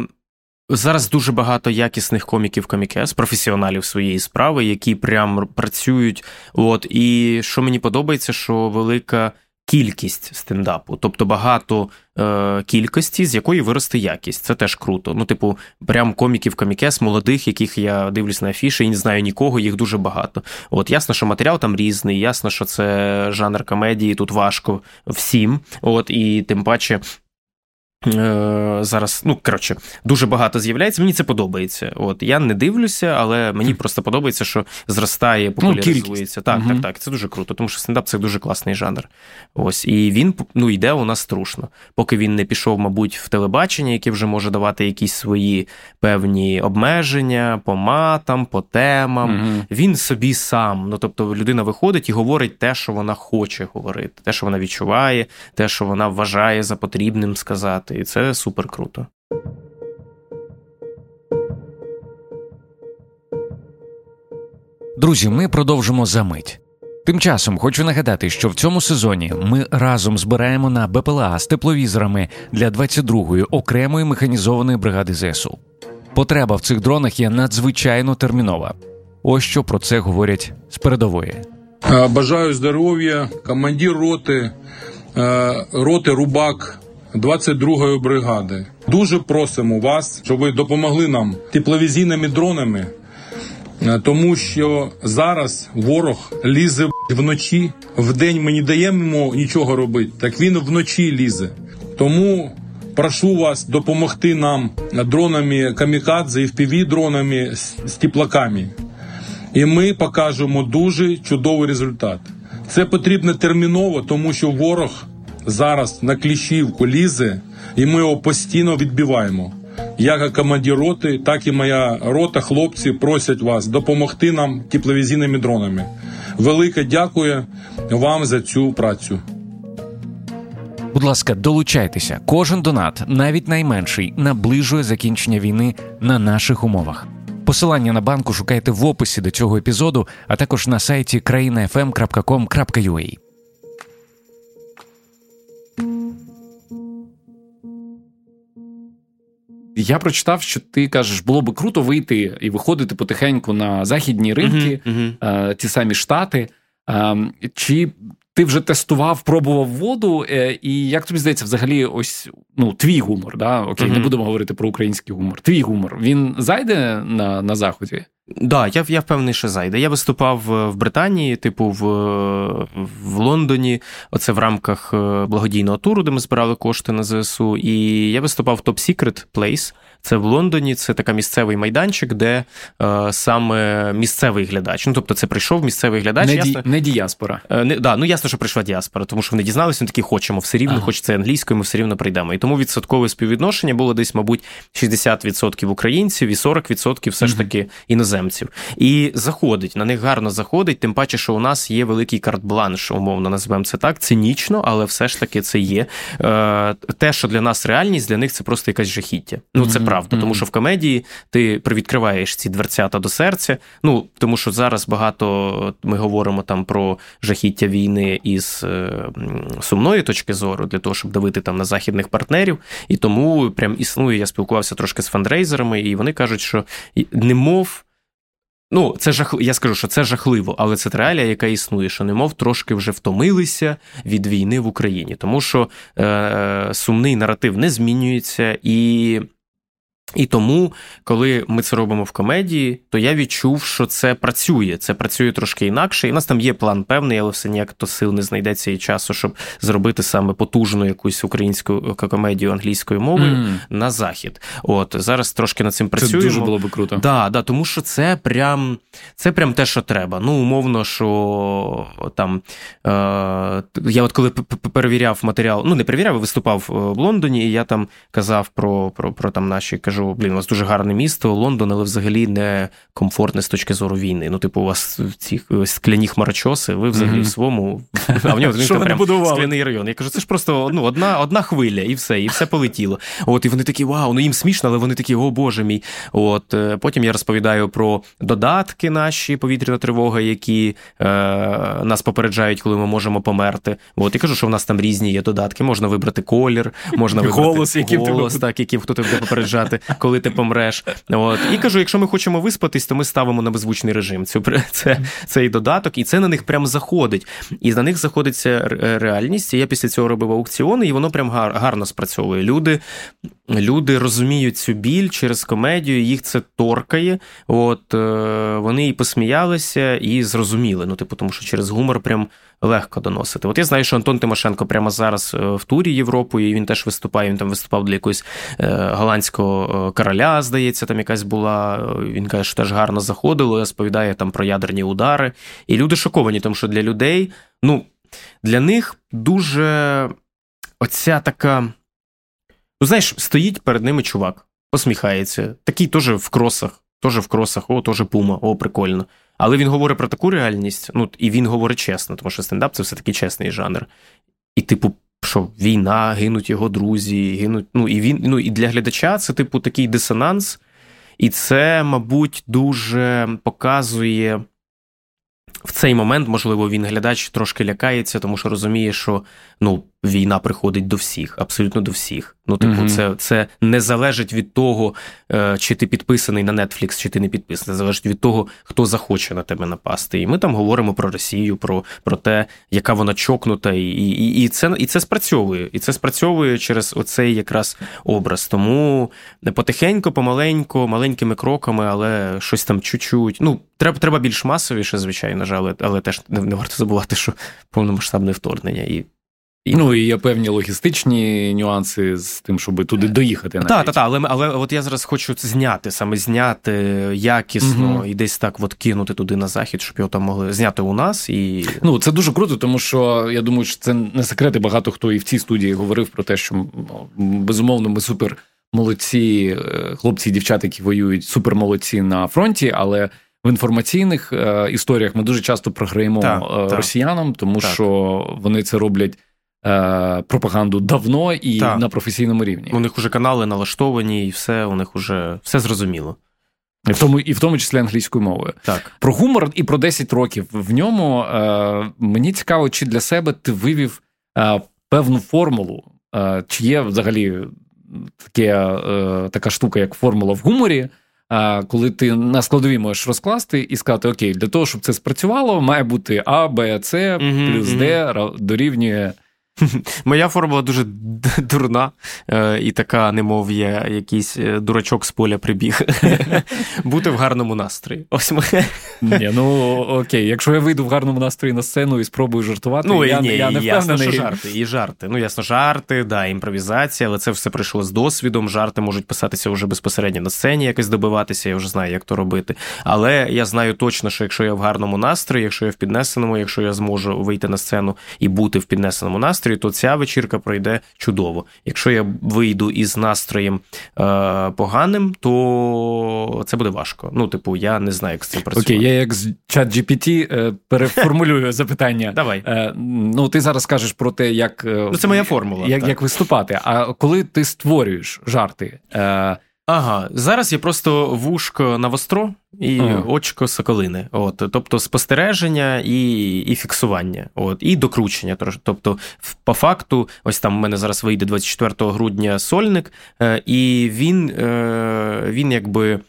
Speaker 1: Зараз дуже багато якісних коміків комікес, професіоналів своєї справи, які прям працюють. От І що мені подобається, що велика кількість стендапу, тобто багато е, кількості, з якої виросте якість. Це теж круто. Ну, типу, прям коміків комікес, молодих, яких я дивлюсь на афіші і не знаю нікого, їх дуже багато. От ясно, що матеріал там різний, ясно, що це жанр комедії, тут важко всім. От і тим паче. Е, зараз, ну коротше, дуже багато з'являється. Мені це подобається. От я не дивлюся, але мені просто подобається, що зростає, ну, популяризується. Ну, так, угу. так, так. Це дуже круто, тому що стендап це дуже класний жанр. Ось і він ну йде у нас трушно. Поки він не пішов, мабуть, в телебачення, яке вже може давати якісь свої певні обмеження по матам, по темам. Угу. Він собі сам. Ну тобто, людина виходить і говорить те, що вона хоче говорити, те, що вона відчуває, те, що вона вважає за потрібним сказати і це супер круто.
Speaker 2: Друзі, ми продовжимо за мить. Тим часом хочу нагадати, що в цьому сезоні ми разом збираємо на БПЛА з тепловізорами для 22-ї окремої механізованої бригади ЗСУ. Потреба в цих дронах є надзвичайно термінова. Ось що про це говорять з передової.
Speaker 4: Е, бажаю здоров'я, командир роти, е, роти Рубак 22-ї бригади. Дуже просимо вас, щоб ви допомогли нам тепловізійними дронами, е, тому що зараз ворог лізе вночі. В день ми не даємо нічого робити. Так він вночі лізе. Тому прошу вас допомогти нам дронами камікадзе і впіві дронами з теплаками. І ми покажемо дуже чудовий результат. Це потрібно терміново, тому що ворог зараз на кліщівку лізе, і ми його постійно відбиваємо. Як командир роти, так і моя рота, хлопці просять вас допомогти нам тепловізійними дронами. Велике дякую вам за цю працю.
Speaker 2: Будь ласка, долучайтеся. Кожен донат, навіть найменший, наближує закінчення війни на наших умовах. Посилання на банку шукайте в описі до цього епізоду, а також на сайті країнafm.com.ua.
Speaker 3: Я прочитав, що ти кажеш, було би круто вийти і виходити потихеньку на західні ринки, uh-huh, uh-huh. ті самі штати. Ем, чи ти вже тестував, пробував воду, е, і як тобі здається, взагалі, ось ну твій гумор, да? окей, uh-huh. не будемо говорити про український гумор. Твій гумор він зайде на на заході?
Speaker 1: Да, я я впевнений, що зайде. Я виступав е, в Британії, типу, в в Лондоні, оце в рамках е, благодійного туру, де ми збирали кошти на ЗСУ. І я виступав в Top Secret Place. Це в Лондоні, це така місцевий майданчик, де е, саме місцевий глядач. Ну тобто, це прийшов місцевий глядач.
Speaker 3: Не,
Speaker 1: ясно,
Speaker 3: ді, не діаспора.
Speaker 1: Е, не, да, Ну ясно, що прийшла діаспора, тому що вони дізналися, вони такі хочемо все рівно, ага. хоч це англійською, ми все рівно прийдемо. І тому відсоткове співвідношення було десь, мабуть, 60% українців і 40% все ж таки іноземців. І заходить, на них гарно заходить, тим паче, що у нас є великий карт-бланш, умовно називаємо це так. Цинічно, але все ж таки це є. Е, те, що для нас реальність, для них це просто якась жахіття. Ну це правда, тому що в комедії ти привідкриваєш ці дверцята до серця. Ну тому що зараз багато ми говоримо там про жахіття війни із е, сумної точки зору, для того, щоб давити там на західних партнерів. І тому прям існує. Я спілкувався трошки з фандрейзерами, і вони кажуть, що немов. Ну, це жах... я скажу, що це жахливо, але це реалія, яка існує, що немов трошки вже втомилися від війни в Україні, тому що е, сумний наратив не змінюється, і І тому, коли ми це робимо в комедії, то я відчув, що це працює. Це працює трошки інакше. І у нас там є план певний, але все ніяк то сил не знайдеться і часу, щоб зробити саме потужну якусь українську комедію англійською мовою mm. на захід. От зараз трошки над цим працюємо. Це
Speaker 3: дуже було би круто.
Speaker 1: Да, да, тому що це прям це прям те, що треба. Ну, умовно, що там е, я от коли перевіряв матеріал, ну не перевіряв, а виступав в Лондоні, і я там казав про, про, про там наші кажу кажу: блін, у вас дуже гарне місто, Лондон, але взагалі не комфортне з точки зору війни. Ну, типу, у вас ці скляні хмарочоси, ви взагалі mm-hmm. в своєму, а в нього він прям скляний район. Я кажу, це ж просто ну, одна одна хвиля, і все, і все полетіло. От, І вони такі, вау, ну їм смішно, але вони такі, о Боже мій. От е, Потім я розповідаю про додатки наші повітряна тривога, які е, нас попереджають, коли ми можемо померти. От, І кажу, що в нас там різні є додатки. Можна вибрати колір, можна вибрати голос, яким голос, так, яким хто тебе попереджати коли ти помреш. От. І кажу, якщо ми хочемо виспатись, то ми ставимо на беззвучний режим. цю це, Цей додаток, і це на них прям заходить. І на них заходиться реальність. І я після цього робив аукціони, і воно прям гар, гарно спрацьовує. Люди люди розуміють цю біль через комедію, їх це торкає. От е, Вони і посміялися, і зрозуміли. Ну, типу, тому що через гумор прям легко доносити. От я знаю, що Антон Тимошенко прямо зараз е, в турі Європою, і він теж виступає. Він там виступав для якогось е, голландського короля, здається, там якась була. Він каже, що теж гарно заходило, розповідає там про ядерні удари. І люди шоковані, тому що для людей, ну, для них дуже оця така. Ну, знаєш, стоїть перед ними чувак, посміхається, такий теж в кросах, теж в кросах, о, теж пума, о, прикольно. Але він говорить про таку реальність, ну і він говорить чесно, тому що стендап це все-таки чесний жанр. І, типу, що війна, гинуть його друзі, гинуть. Ну, і він, ну, і для глядача це, типу, такий дисонанс. І це, мабуть, дуже показує. В цей момент, можливо, він глядач трошки лякається, тому що розуміє, що ну, війна приходить до всіх, абсолютно до всіх. Ну, типу, mm-hmm. це це не залежить від того, е, чи ти підписаний на Netflix, чи ти не підписаний. Це залежить від того, хто захоче на тебе напасти. І ми там говоримо про Росію, про про те, яка вона чокнута, і і, і, це і це спрацьовує. І це спрацьовує через оцей якраз образ. Тому потихеньку, помаленьку, маленькими кроками, але щось там чуть-чуть. Ну, треба треба більш масовіше, звичайно, але, але теж не, не варто забувати, що повномасштабне вторгнення. і
Speaker 3: Ну і є певні логістичні нюанси з тим, щоб туди доїхати.
Speaker 1: Так, так, так, але але от я зараз хочу це зняти, саме зняти якісно угу. і десь так от кинути туди на захід, щоб його там могли зняти у нас. І
Speaker 3: ну це дуже круто, тому що я думаю, що це не секрети. Багато хто і в цій студії говорив про те, що безумовно ми супер молодці, е, хлопці і дівчата, які воюють, супер молодці на фронті, але. В інформаційних е, історіях ми дуже часто програємо так, е, росіянам, тому так. що вони це роблять Е, пропаганду давно і так. на професійному рівні.
Speaker 1: У них уже канали налаштовані, і все у них уже все зрозуміло.
Speaker 3: І в тому і в тому числі англійською мовою.
Speaker 1: Так.
Speaker 3: Про гумор і про 10 років в ньому е, мені цікаво, чи для себе ти вивів е, певну формулу, е, чи є взагалі таке, е, така штука, як формула в гуморі. Е, коли ти на складові можеш розкласти і сказати: Окей, для того, щоб це спрацювало, має бути А, Б, С плюс Д дорівнює (laughs)
Speaker 1: Моя формула дуже дурна е, і така, немов є якийсь е, дурачок з поля прибіг. (laughs) Бути в гарному настрої. Ось ми.
Speaker 3: Ні, Ну окей, якщо я вийду в гарному настрої на сцену і спробую жартувати,
Speaker 1: ну,
Speaker 3: я,
Speaker 1: ні,
Speaker 3: я не
Speaker 1: ясно, що жарти, і жарти. Ну, ясно, жарти, да, імпровізація, але це все прийшло з досвідом. Жарти можуть писатися вже безпосередньо на сцені, якось добиватися, я вже знаю, як то робити. Але я знаю точно, що якщо я в гарному настрої, якщо я в піднесеному, якщо я зможу вийти на сцену і бути в піднесеному настрої настрою, то ця вечірка пройде чудово. Якщо я вийду із настроєм е, поганим, то це буде важко. Ну, типу, я не знаю, як з цим працювати.
Speaker 3: Окей, я як з чат GPT е, переформулюю (laughs) запитання.
Speaker 1: Давай. Е,
Speaker 3: ну, ти зараз кажеш про те, як
Speaker 1: е, Ну, це моя формула.
Speaker 3: Як, як виступати. А коли ти створюєш жарти. Е,
Speaker 1: Ага, зараз є просто вушко на востро і ага. очко соколини. От, Тобто спостереження і і фіксування, от, і докручення. Тобто, по факту, ось там у мене зараз вийде 24 грудня сольник, е, і він, е, він якби.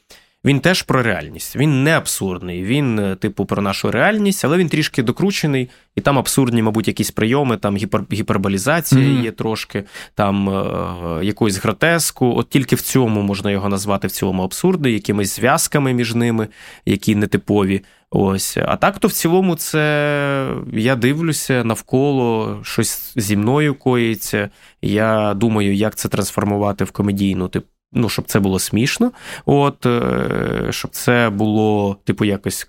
Speaker 1: Він теж про реальність. Він не абсурдний. Він, е, типу, про нашу реальність, але він трішки докручений, і там абсурдні, мабуть, якісь прийоми, там гіпер, гіперболізація mm-hmm. є трошки, там е, якоїсь гротеску. От тільки в цьому можна його назвати в цілому абсурди, якимись зв'язками між ними, які нетипові. Ось. А так то в цілому, це я дивлюся навколо щось зі мною коїться. Я думаю, як це трансформувати в комедійну типу ну, щоб це було смішно, от, е, щоб це було, типу, якось.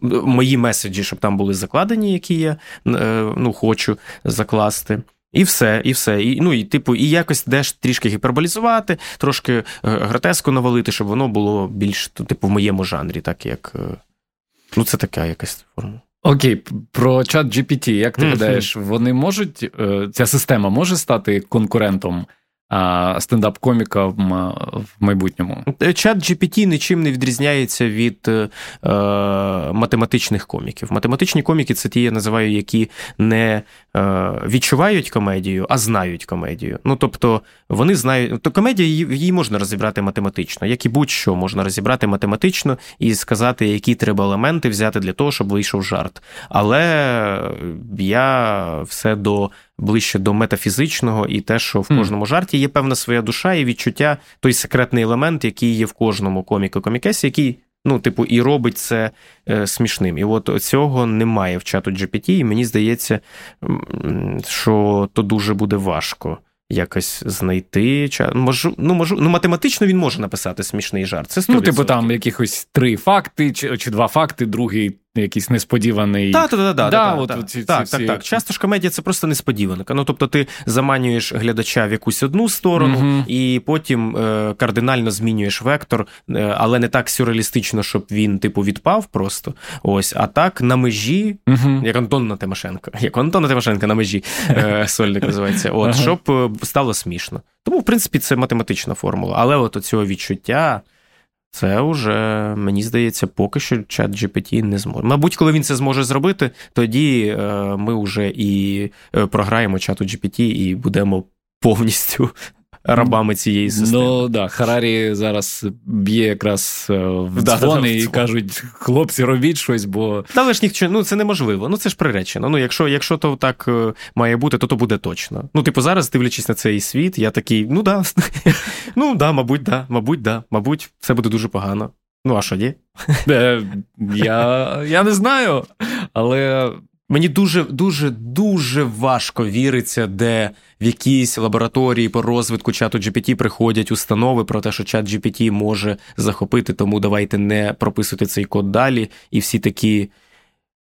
Speaker 1: Мої меседжі, щоб там були закладені, які я е, ну, хочу закласти. І все, і все. І, Ну, і типу, і якось деш трішки гіперболізувати, трошки е, гротеску навалити, щоб воно було більш, типу, в моєму жанрі, так як. Ну, це така якась форма.
Speaker 3: Окей, про чат GPT, як ти гадаєш, вони можуть, ця система може стати конкурентом стендап-коміка в майбутньому.
Speaker 1: Е, чат GPT нічим не відрізняється від е, математичних коміків. Математичні коміки це ті, я називаю, які не е, відчувають комедію, а знають комедію. Ну тобто вони знають, то комедія її можна розібрати математично, як і будь-що можна розібрати математично і сказати, які треба елементи взяти для того, щоб вийшов жарт. Але я все до ближче до метафізичного і те, що в кожному жарті є певна своя душа і відчуття, той секретний елемент, який є в кожному коміку комікесі, який. Ну, типу, і робить це е, смішним. І от цього немає в чату GPT, і мені здається, що то дуже буде важко якось знайти. Можу, ну, можу, ну, математично він може написати смішний жарт. Це 100%.
Speaker 3: Ну, типу, там якихось три факти, чи, чи два факти, другий якийсь несподіваний.
Speaker 1: Так, так, так, так, так, так, так. Часто ж комедія це просто несподіванка. Ну, тобто, ти заманюєш глядача в якусь одну сторону, угу. і потім е, кардинально змінюєш вектор, е, але не так сюрреалістично, щоб він, типу, відпав просто. Ось, а так на межі, угу. як Антонна Тимошенко, (laughs) як Антонна Тимошенко на межі е, сольник називається. От, ага. щоб е, стало смішно. Тому, в принципі, це математична формула. Але от цього відчуття. Це вже, мені здається, поки що чат GPT не зможе. Мабуть, коли він це зможе зробити, тоді е, ми вже і е, програємо чату GPT і будемо повністю рабами цієї системи.
Speaker 3: Ну да, Харарі зараз б'є якраз е, в да, дзвони да, і кажуть, хлопці, робіть щось, бо.
Speaker 1: Та ж ніхто, ну це неможливо. Ну це ж приречено. Ну, якщо якщо то так е, має бути, то то буде точно. Ну, типу, зараз, дивлячись на цей світ, я такий, ну да, (laughs) ну да, мабуть, да, мабуть, да, мабуть, все буде дуже погано. Ну, а що ні?
Speaker 3: Е, я я не знаю, але
Speaker 1: Мені дуже дуже дуже важко віриться, де в якійсь лабораторії по розвитку чату GPT приходять установи про те, що чат GPT може захопити, тому давайте не прописуйте цей код далі. І всі такі,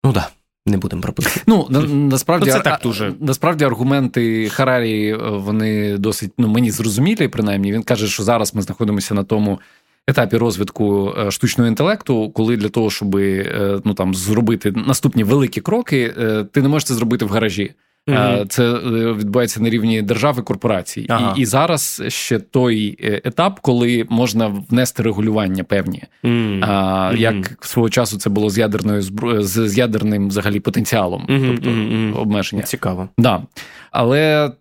Speaker 1: ну да, не будемо прописувати.
Speaker 3: Ну на, насправді ну, це так дуже насправді аргументи Харарі е, вони досить ну мені зрозумілі. Принаймні він каже, що зараз ми знаходимося на тому етапі розвитку е, штучного інтелекту, коли для того, щоб е, ну там зробити наступні великі кроки, е, ти не можеш це зробити в гаражі. Mm-hmm. Це відбувається на рівні держави корпорацій, ага. і і зараз ще той етап, коли можна внести регулювання певні, mm-hmm. а, як свого часу це було з ядерною з, з ядерним взагалі потенціалом, mm-hmm. тобто обмеження.
Speaker 1: Цікаво,
Speaker 3: да але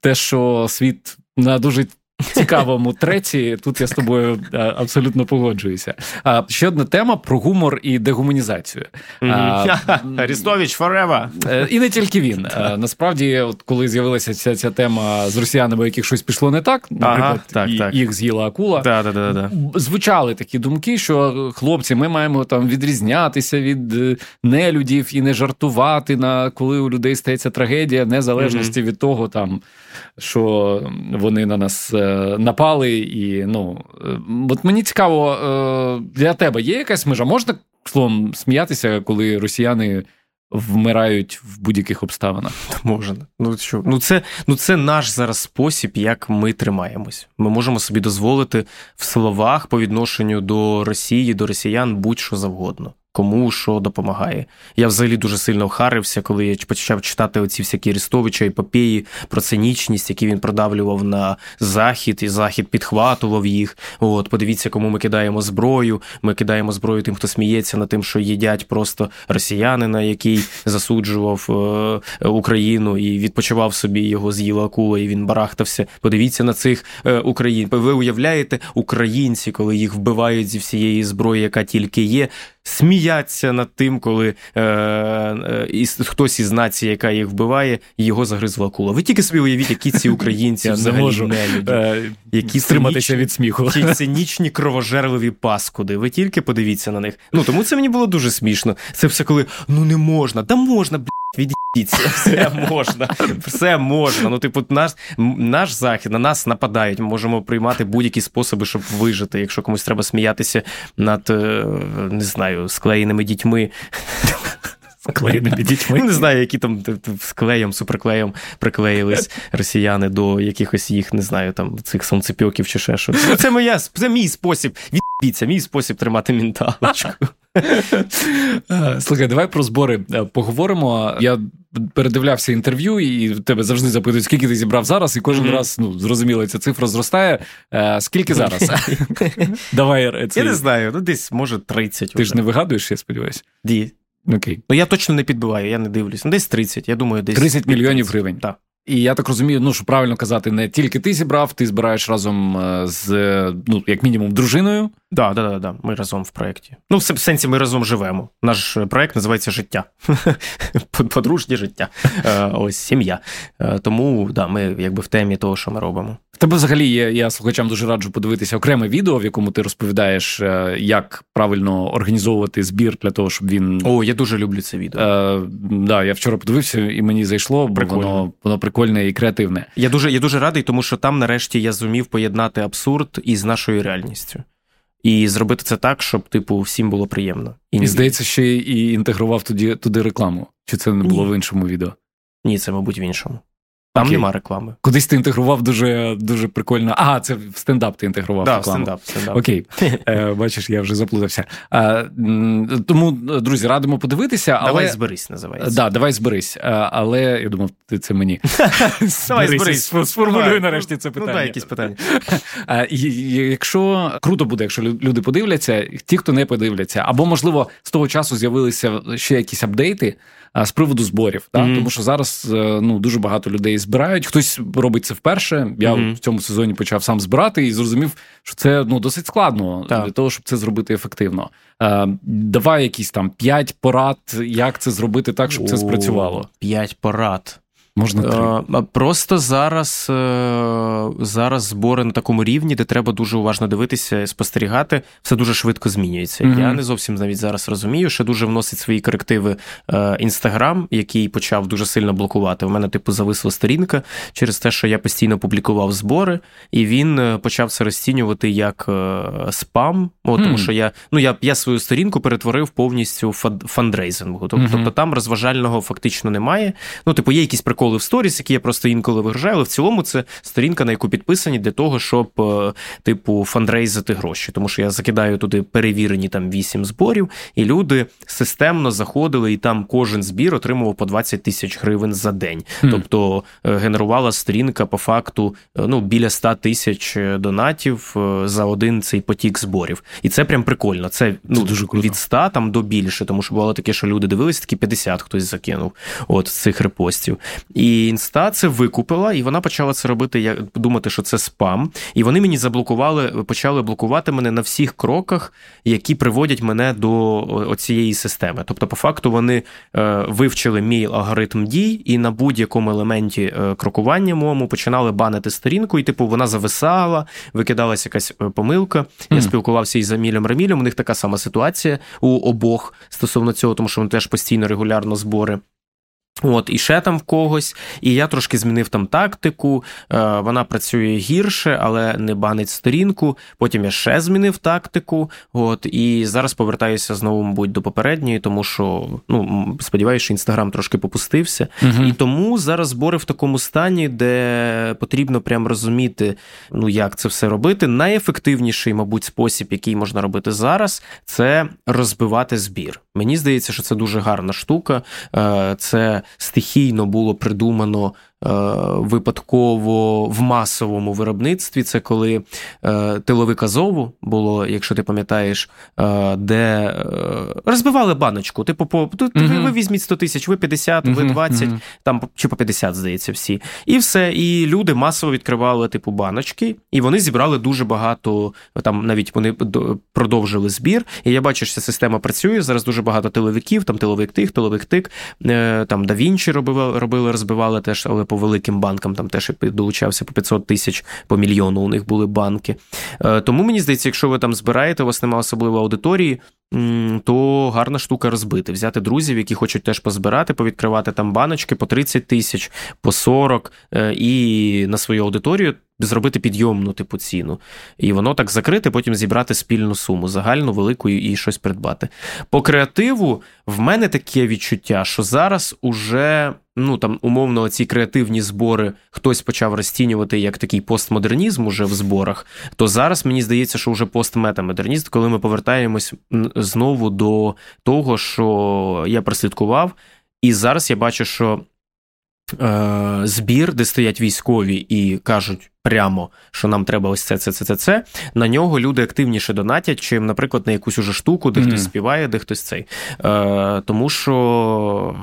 Speaker 3: те, що світ на дуже цікавому треці. Тут я з тобою е, абсолютно погоджуюся. А ще одна тема про гумор і дегуманізацію.
Speaker 1: Арістович forever!
Speaker 3: Е, і не тільки він. Е, насправді, от коли з'явилася ця ця тема з росіянами, яких щось пішло не так, наприклад, так, так. їх з'їла акула.
Speaker 1: Да, да, да, да.
Speaker 3: Звучали такі думки, що хлопці, ми маємо там відрізнятися від нелюдів і не жартувати на коли у людей стається трагедія, незалежності від того, там що вони на нас напали. І ну от мені цікаво, е, для тебе є якась межа? Можна словом сміятися, коли росіяни. Вмирають в будь-яких обставинах. (laughs)
Speaker 1: Можна. Ну що? Ну це ну це наш зараз спосіб, як ми тримаємось. Ми можемо собі дозволити в словах по відношенню до Росії, до росіян будь-що завгодно кому що допомагає. Я взагалі дуже сильно харився, коли я почав читати оці всякі Рістовича епопеї про цинічність, які він продавлював на захід, і захід підхватував їх. От, подивіться, кому ми кидаємо зброю. Ми кидаємо зброю тим, хто сміється над тим, що їдять просто росіянина, який засуджував е, Україну і відпочивав собі його з'їла акула, і він барахтався. Подивіться на цих е, україн. Ви уявляєте, українці, коли їх вбивають зі всієї зброї, яка тільки є сміяться над тим, коли е, е, хтось із нації, яка їх вбиває, його загризла кула. Ви тільки собі уявіть, які ці українці взагалі нелюді,
Speaker 3: е, які стриматися від сміху.
Speaker 1: Ті цинічні кровожерливі паскуди. Ви тільки подивіться на них. Ну тому це мені було дуже смішно. Це все коли ну не можна, да можна, блядь, від'їдіться, (laughs) все можна, все можна. Ну, типу, наш наш захід на нас нападають. Ми можемо приймати будь-які способи, щоб вижити. Якщо комусь треба сміятися над е, не знаю, склеєними дітьми. (laughs)
Speaker 3: Склеєними дітьми.
Speaker 1: Не знаю, які там з клеєм, суперклеєм приклеїлись росіяни до якихось їх, не знаю, там цих сонцепьоків чи ще щось. Це моя, це мій спосіб. Відбіться, мій спосіб тримати менталочку.
Speaker 3: Слухай, давай про збори е, поговоримо. Я передивлявся інтерв'ю, і тебе завжди запитують, скільки ти зібрав зараз, і кожен mm-hmm. раз ну, зрозуміло, ця цифра зростає. Е, скільки зараз? (laughs)
Speaker 1: Давай Я не знаю, ну десь може 30.
Speaker 3: Ти ж не вигадуєш, я сподіваюся.
Speaker 1: Ді.
Speaker 3: Окей.
Speaker 1: Ну я точно не підбиваю, я не дивлюсь. Ну, десь 30, я думаю, десь
Speaker 3: 30 мільйонів гривень.
Speaker 1: Так.
Speaker 3: І я так розумію, ну що правильно казати, не тільки ти зібрав, ти збираєш разом е, з ну як мінімум дружиною.
Speaker 1: Да, да, да, да. Ми разом в проєкті. Ну, в сенсі, ми разом живемо. Наш проєкт називається Життя. (laughs) Подружнє життя. Е, ось сім'я. Е, тому да, ми якби в темі того, що ми робимо.
Speaker 3: В тебе взагалі є, я слухачам дуже раджу подивитися окреме відео, в якому ти розповідаєш, е, як правильно організовувати збір для того, щоб він.
Speaker 1: О, я дуже люблю це відео.
Speaker 3: Е, да, Я вчора подивився, і мені зайшло, бо воно воно прикольне і креативне.
Speaker 1: Я дуже я дуже радий, тому що там нарешті я зумів поєднати абсурд із нашою реальністю. І зробити це так, щоб, типу, всім було приємно.
Speaker 3: І, і здається, ще і інтегрував туди туди рекламу. Чи це не було Ні. в іншому відео?
Speaker 1: Ні, це, мабуть, в іншому. Там Окей. нема реклами.
Speaker 3: Кудись ти інтегрував дуже дуже прикольно. Ага, це в стендап ти інтегрував.
Speaker 1: Да, рекламу. стендап, стендап.
Speaker 3: Окей. (laughs) Е, Бачиш, я вже заплутався. А, Тому, друзі, радимо подивитися.
Speaker 1: Але... Давай зберись, називається.
Speaker 3: Да, Давай зберись. А, але я думав, ти це мені. (laughs)
Speaker 1: Давай зберись.
Speaker 3: Сформулюй нарешті це питання.
Speaker 1: Ну, дай якісь питання. (laughs)
Speaker 3: А, Якщо круто буде, якщо люди подивляться, ті, хто не подивляться, або, можливо, з того часу з'явилися ще якісь апдейти з приводу зборів. Mm-hmm. Тому що зараз е, ну, дуже багато людей збирають. Хтось робить це вперше. Я mm-hmm. в цьому сезоні почав сам збирати і зрозумів, що це ну досить складно так. для того, щоб це зробити ефективно. Е, Давай якісь там п'ять порад, як це зробити так, щоб О, це спрацювало.
Speaker 1: П'ять порад.
Speaker 3: Можна три.
Speaker 1: Просто зараз е, зараз збори на такому рівні, де треба дуже уважно дивитися, спостерігати, все дуже швидко змінюється. Mm-hmm. Я не зовсім навіть зараз розумію, що дуже вносить свої корективи Інстаграм, е, який почав дуже сильно блокувати. У мене, типу, зависла сторінка через те, що я постійно публікував збори, і він е, почав це розцінювати як спам. О, тому mm-hmm. що я ну я я свою сторінку перетворив повністю фандрейзингу. Тобто, mm-hmm. тобто там розважального фактично немає. Ну, типу, є якісь приколи приколи в сторіс, які я просто інколи вигружаю, але в цілому це сторінка, на яку підписані для того, щоб, е, типу, фандрейзити гроші. Тому що я закидаю туди перевірені там вісім зборів, і люди системно заходили, і там кожен збір отримував по 20 тисяч гривень за день. Mm. Тобто е, генерувала сторінка по факту е, ну, біля 100 тисяч донатів за один цей потік зборів. І це прям прикольно. Це ну, дуже круто. від 100 там до більше, тому що було таке, що люди дивилися, такі 50 хтось закинув от цих репостів. І інста це викупила, і вона почала це робити, як думати, що це спам. І вони мені заблокували, почали блокувати мене на всіх кроках, які приводять мене до цієї системи. Тобто, по факту, вони е, вивчили мій алгоритм дій, і на будь-якому елементі е, крокування моєму починали банити сторінку, і типу вона зависала, викидалася якась е, помилка. Mm. Я спілкувався із Амілем Ремілем. У них така сама ситуація у обох стосовно цього, тому що вони теж постійно регулярно збори. От, і ще там в когось, і я трошки змінив там тактику. Е, Вона працює гірше, але не банить сторінку. Потім я ще змінив тактику. От, і зараз повертаюся знову, мабуть, до попередньої, тому що ну, сподіваюся, що інстаграм трошки попустився. Угу. І тому зараз збори в такому стані, де потрібно прям розуміти, ну як це все робити. Найефективніший, мабуть, спосіб, який можна робити зараз, це розбивати збір. Мені здається, що це дуже гарна штука. Е, це стихійно було придумано випадково в масовому виробництві. Це коли е, тиловик Азову було, якщо ти пам'ятаєш, е, де розбивали баночку. Типу, по uh-huh. ви візьміть 100 тисяч, ви 50, ви 20, uh-huh. там чи по 50, здається, всі. І все. І люди масово відкривали типу баночки, і вони зібрали дуже багато. Там навіть вони продовжили збір. І я бачу, що ця система працює. Зараз дуже багато тиловиків, там тиловик тих, тиловик тик, там да Вінчі робили, робили, розбивали теж, але по великим банкам там теж долучався по 500 тисяч по мільйону. У них були банки. Е, тому мені здається, якщо ви там збираєте, у вас немає особливої аудиторії. То гарна штука розбити, взяти друзів, які хочуть теж позбирати, повідкривати там баночки по 30 тисяч, по 40 е, і на свою аудиторію зробити підйомну типу ціну. І воно так закрити, потім зібрати спільну суму, загальну, велику і щось придбати. По креативу в мене таке відчуття, що зараз уже ну там умовно ці креативні збори хтось почав розцінювати як такий постмодернізм уже в зборах, то зараз мені здається, що вже постметамодернізм, коли ми повертаємось знову до того, що я прослідкував, і зараз я бачу, що. Е, збір, де стоять військові і кажуть прямо, що нам треба ось це, це, це, це, це. На нього люди активніше донатять, чим, наприклад, на якусь уже штуку, де mm-hmm. хтось співає, де хтось цей. Е, Тому що.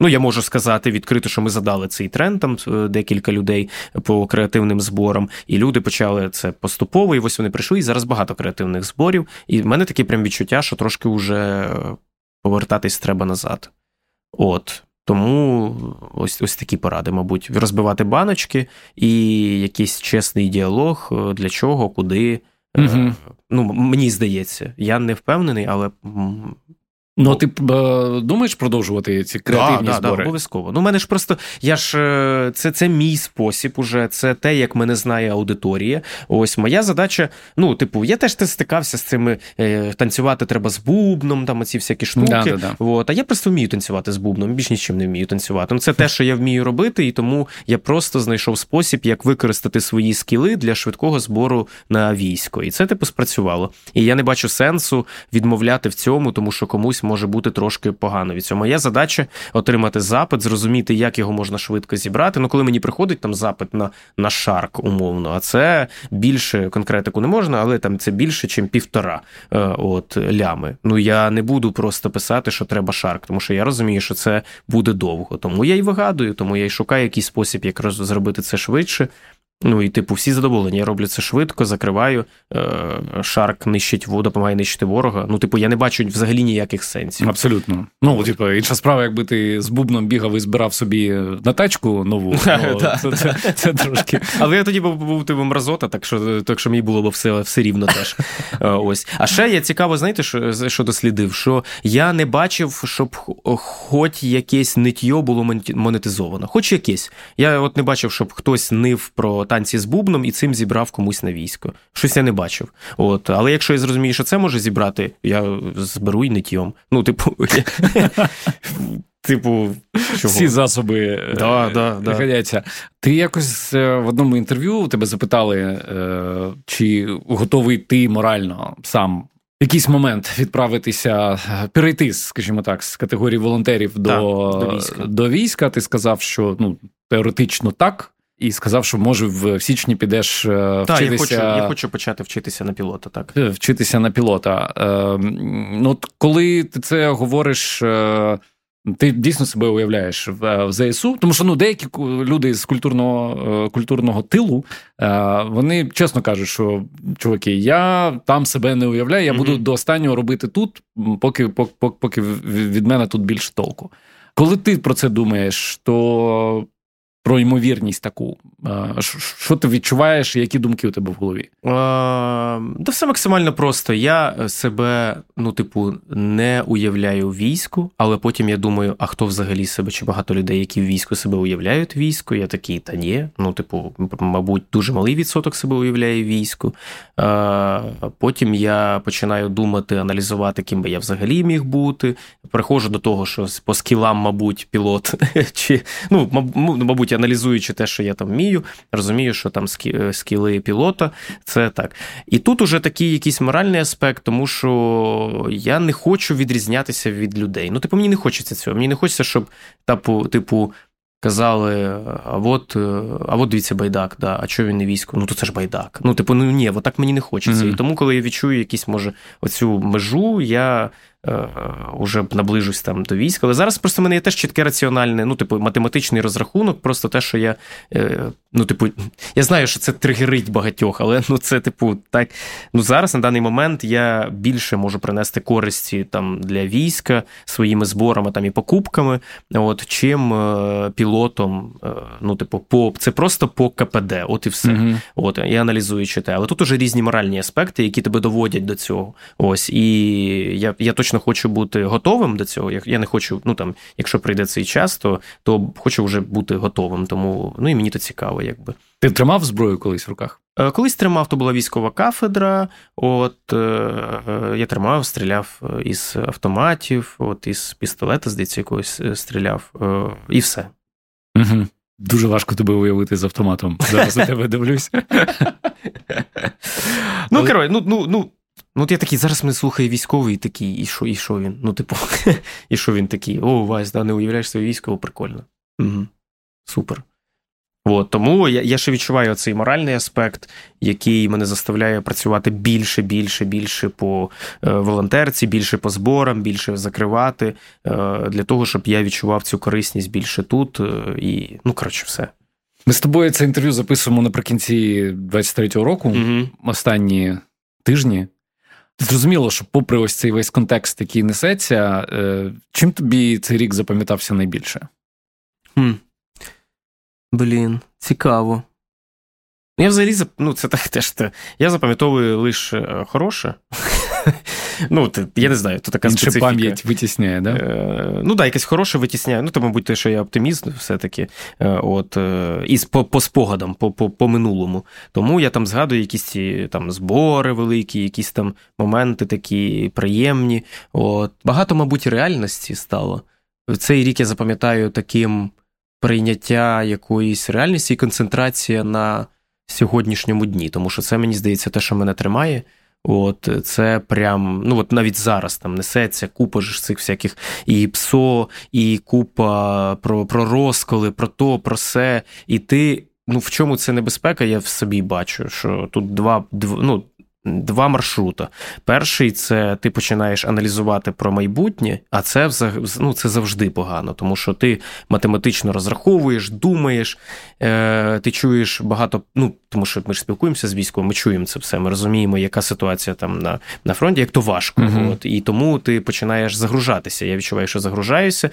Speaker 1: Ну, я можу сказати відкрито, що ми задали цей тренд там е, декілька людей по креативним зборам, і люди почали це поступово. І ось вони прийшли. І зараз багато креативних зборів. І в мене таке прям відчуття, що трошки вже повертатись треба назад. От. Тому ось ось такі поради, мабуть, розбивати баночки і якийсь чесний діалог, е, для чого, куди. Угу. Ну, Мені здається, я не впевнений, але
Speaker 3: Ну, ти е, думаєш продовжувати ці креативні
Speaker 1: да,
Speaker 3: збори?
Speaker 1: Да, обов'язково. Ну, мене ж просто я ж е, це це мій спосіб, уже це те, як мене знає аудиторія. Ось моя задача. Ну, типу, я теж стикався з цими е, танцювати треба з бубном, там оці всякі штуки. Да, да, От, А я просто вмію танцювати з бубном, більш нічим не вмію танцювати. Ну, Це те, що я вмію робити, і тому я просто знайшов спосіб, як використати свої скіли для швидкого збору на військо. І це типу спрацювало. І я не бачу сенсу відмовляти в цьому, тому що комусь може бути трошки погано від цього. Моя задача отримати запит, зрозуміти, як його можна швидко зібрати. Ну, коли мені приходить там запит на на шарк, умовно, а це більше конкретику не можна, але там це більше, ніж півтора е, от лями. Ну я не буду просто писати, що треба шарк, тому що я розумію, що це буде довго. Тому я й вигадую, тому я й шукаю якийсь спосіб, як зробити це швидше. Ну і типу, всі задоволені. Я роблю це швидко, закриваю. Е, Шарк нищить воду, допомагає нищити ворога. Ну, типу, я не бачу взагалі ніяких сенсів.
Speaker 3: Абсолютно. Ну, типу, інша справа, якби ти з бубном бігав і збирав собі на тачку нову, (laughs) це трошки.
Speaker 1: Але я тоді був типу мразота, так що так що мені було б все все рівно теж. Е, ось. А ще я цікаво, знаєте, що що дослідив? Що я не бачив, щоб хоч якесь ниття було монетизовано. Хоч якесь. Я от не бачив, щоб хтось нив про танці з бубном і цим зібрав комусь на військо. Щось я не бачив. От, Але якщо я зрозумію, що це може зібрати, я зберу і нитьом. Ну, типу. (laughs) Типу,
Speaker 3: чого? всі засоби е, да, да, да. годяться. Ти якось е, в одному інтерв'ю тебе запитали, е, чи готовий ти морально сам в якийсь момент відправитися, перейти, скажімо так, з категорії волонтерів до, до, війська. до війська. Ти сказав, що ну, теоретично так і сказав, що може в січні підеш вчитися. Так, я
Speaker 1: хочу, я хочу почати вчитися на пілота. Так
Speaker 3: е, вчитися на пілота. Е, ну, коли ти це говориш. Е, ти дійсно себе уявляєш в, ЗСУ, тому що ну деякі люди з культурного культурного тилу вони чесно кажуть, що чуваки, я там себе не уявляю, я mm-hmm. буду до останнього робити тут, поки поки, поки від мене тут більше толку. Коли ти про це думаєш, то про ймовірність таку. Що ти відчуваєш, які думки у тебе в голові?
Speaker 1: Да все максимально просто. Я себе, ну, типу, не уявляю війську, але потім я думаю, а хто взагалі себе, чи багато людей, які в війську себе уявляють військо? Я такий, та ні. Ну, типу, мабуть, дуже малий відсоток себе уявляє війську. Потім я починаю думати, аналізувати, ким би я взагалі міг бути. Приходжу до того, що по скілам, мабуть, пілот, (laughs) чи ну, мабуть, аналізуючи те, що я там вмію, розумію, що там е, скіли пілота, це так. І тут уже такий якийсь моральний аспект, тому що я не хочу відрізнятися від людей. Ну, типу, мені не хочеться цього. Мені не хочеться, щоб типу, типу. Казали, а от е, а от дивіться, байдак, да, а чого він не військо? Ну то це ж байдак. Ну, типу, ну ні, от так мені не хочеться. Mm-hmm. І тому, коли я відчую якісь, може, оцю межу, я уже наближусь там до війська. Але зараз просто в мене є теж чітке раціональне, ну, типу, математичний розрахунок, просто те, що я. Е, ну, типу, я знаю, що це тригерить багатьох, але ну, це, типу, так. Ну, зараз на даний момент я більше можу принести користі там для війська своїми зборами там і покупками, от, чим е, пілотом. Ну, типу, по це просто по КПД, от і все. Mm-hmm. От, і аналізуючи те. Але тут уже різні моральні аспекти, які тебе доводять до цього. Ось, і я, я точно точно хочу бути готовим до цього. Я не хочу, ну там, якщо прийде цей час, то то хочу вже бути готовим. Тому ну і мені то цікаво, якби.
Speaker 3: Ти тримав зброю колись в руках?
Speaker 1: Е, колись тримав, то була військова кафедра. От е, е, я тримав, стріляв із автоматів, от із пістолета, здається, якогось стріляв, і все.
Speaker 3: Угу. Дуже важко тебе уявити з автоматом. Зараз на (laughs) тебе дивлюсь.
Speaker 1: Ну, коротше, ну, ну, ну, Ну, от я такий, зараз мене слухає військовий і такий, і що і що він? Ну, типу, (laughs) і що він такий? О, Вась, да, не уявляєш своє військово, прикольно. Угу. Супер. От, тому я я ще відчуваю цей моральний аспект, який мене заставляє працювати більше, більше, більше по е, волонтерці, більше по зборам, більше закривати, е, для того, щоб я відчував цю корисність більше тут. Е, і, ну, коротше, все.
Speaker 3: Ми з тобою це інтерв'ю записуємо наприкінці 23-го року, угу. останні тижні. Зрозуміло, що, попри ось цей весь контекст, який несеться, е, чим тобі цей рік запам'ятався найбільше?
Speaker 1: Хм. Блін, цікаво. Я взагалі ну, це так (laughs) теж. Я запам'ятовую лише е, хороше. (laughs) Ну, я не знаю, то така Інше специфіка.
Speaker 3: пам'ять витісняє, да?
Speaker 1: Е, ну, так, якесь хороше витісняє. Ну, то, мабуть, те, що я оптиміст, все-таки. Е, от, І по, по спогадам, по, по, по минулому. Тому я там згадую якісь ці там збори великі, якісь там моменти такі приємні. От. Багато, мабуть, реальності стало. Цей рік я запам'ятаю таким прийняття якоїсь реальності і концентрація на сьогоднішньому дні, тому що це, мені здається, те, що мене тримає. От це прям, ну от навіть зараз там несеться купа ж цих всяких і ПСО, і купа про про розколи, про то, про все. І ти, ну в чому це небезпека, я в собі бачу, що тут два, дв, ну, Два маршрути. Перший це ти починаєш аналізувати про майбутнє, а це ну, це завжди погано, тому що ти математично розраховуєш, думаєш, е, ти чуєш багато. Ну тому що ми ж спілкуємося з військовим, ми чуємо це все. Ми розуміємо, яка ситуація там на на фронті, як то важко. uh От, І тому ти починаєш загружатися. Я відчуваю, що загружаюся.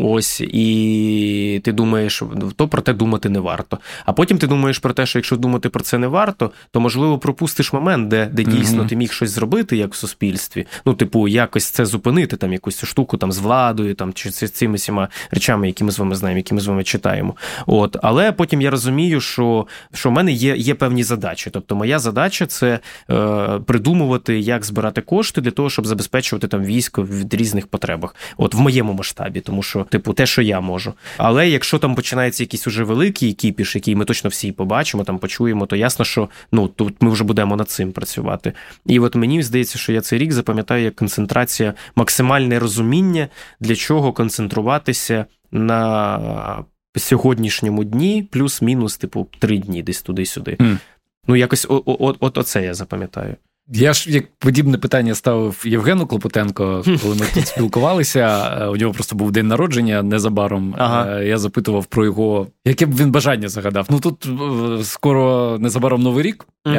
Speaker 1: Ось, і ти думаєш, то про те думати не варто. А потім ти думаєш про те, що якщо думати про це не варто, то можливо пропустиш момент момент, де де дійсно mm-hmm. ти міг щось зробити, як в суспільстві. Ну, типу, якось це зупинити, там якусь штуку там з владою, там чи з цими всіма речами, які ми з вами знаємо, які ми з вами читаємо. От, але потім я розумію, що що в мене є є певні задачі. Тобто, моя задача це е, придумувати, як збирати кошти для того, щоб забезпечувати там військо в різних потребах. От в моєму масштабі, тому що, типу, те, що я можу. Але якщо там починається якийсь уже великий кіпіш, який ми точно всі побачимо, там почуємо, то ясно, що ну тут ми вже будемо над цим працювати. І от мені здається, що я цей рік запам'ятаю як концентрація, максимальне розуміння, для чого концентруватися на сьогоднішньому дні, плюс-мінус, типу, три дні десь туди-сюди. Mm. Ну, якось от, от оце я запам'ятаю.
Speaker 3: Я ж як подібне питання ставив Євгену Клопотенко, коли ми тут спілкувалися. У нього просто був день народження незабаром. Ага. Е, я запитував про його, яке б він бажання загадав. Ну тут е, скоро незабаром новий рік, угу.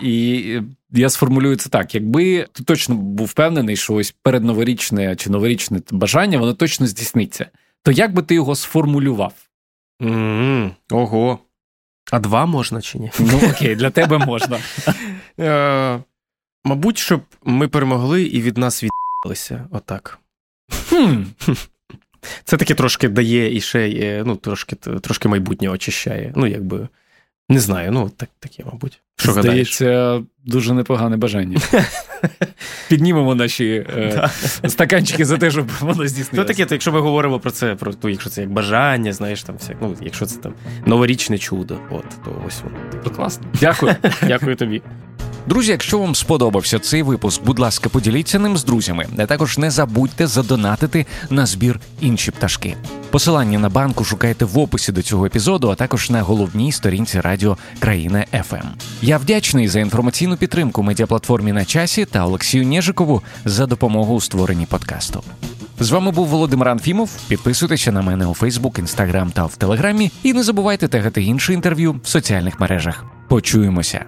Speaker 3: і я сформулюю це так: якби ти точно був впевнений, що ось передноворічне чи новорічне бажання, воно точно здійсниться, то як би ти його сформулював?
Speaker 1: Mm-hmm. Ого. А два можна чи ні?
Speaker 3: Ну окей, для тебе можна.
Speaker 1: Мабуть, щоб ми перемогли і від нас від'їлися. Отак.
Speaker 3: Хм. (laughs)
Speaker 1: Це таке трошки дає і ще ну, трошки трошки майбутнє очищає. Ну, якби. Не знаю, ну так, таке, мабуть. Що
Speaker 3: Здається, гадаєш? дуже непогане бажання. (laughs) Піднімемо наші е, (laughs) стаканчики за те, щоб воно здійснилося.
Speaker 1: Ну таке, то якщо ми говоримо про це, про то, якщо це як бажання, знаєш, там всяк, ну, якщо це там новорічне чудо, от, то ось воно.
Speaker 3: То класно. Дякую.
Speaker 1: Дякую тобі.
Speaker 2: Друзі, якщо вам сподобався цей випуск, будь ласка, поділіться ним з друзями. А також не забудьте задонатити на збір інші пташки. Посилання на банку шукайте в описі до цього епізоду, а також на головній сторінці радіо Країна ФМ. Я вдячний за інформаційну підтримку медіаплатформі на часі та Олексію Нєжикову за допомогу у створенні подкасту. З вами був Володимир Анфімов. Підписуйтеся на мене у Фейсбук, Інстаграм та в Телеграмі. І не забувайте тегати наше інтерв'ю в соціальних мережах. Почуємося.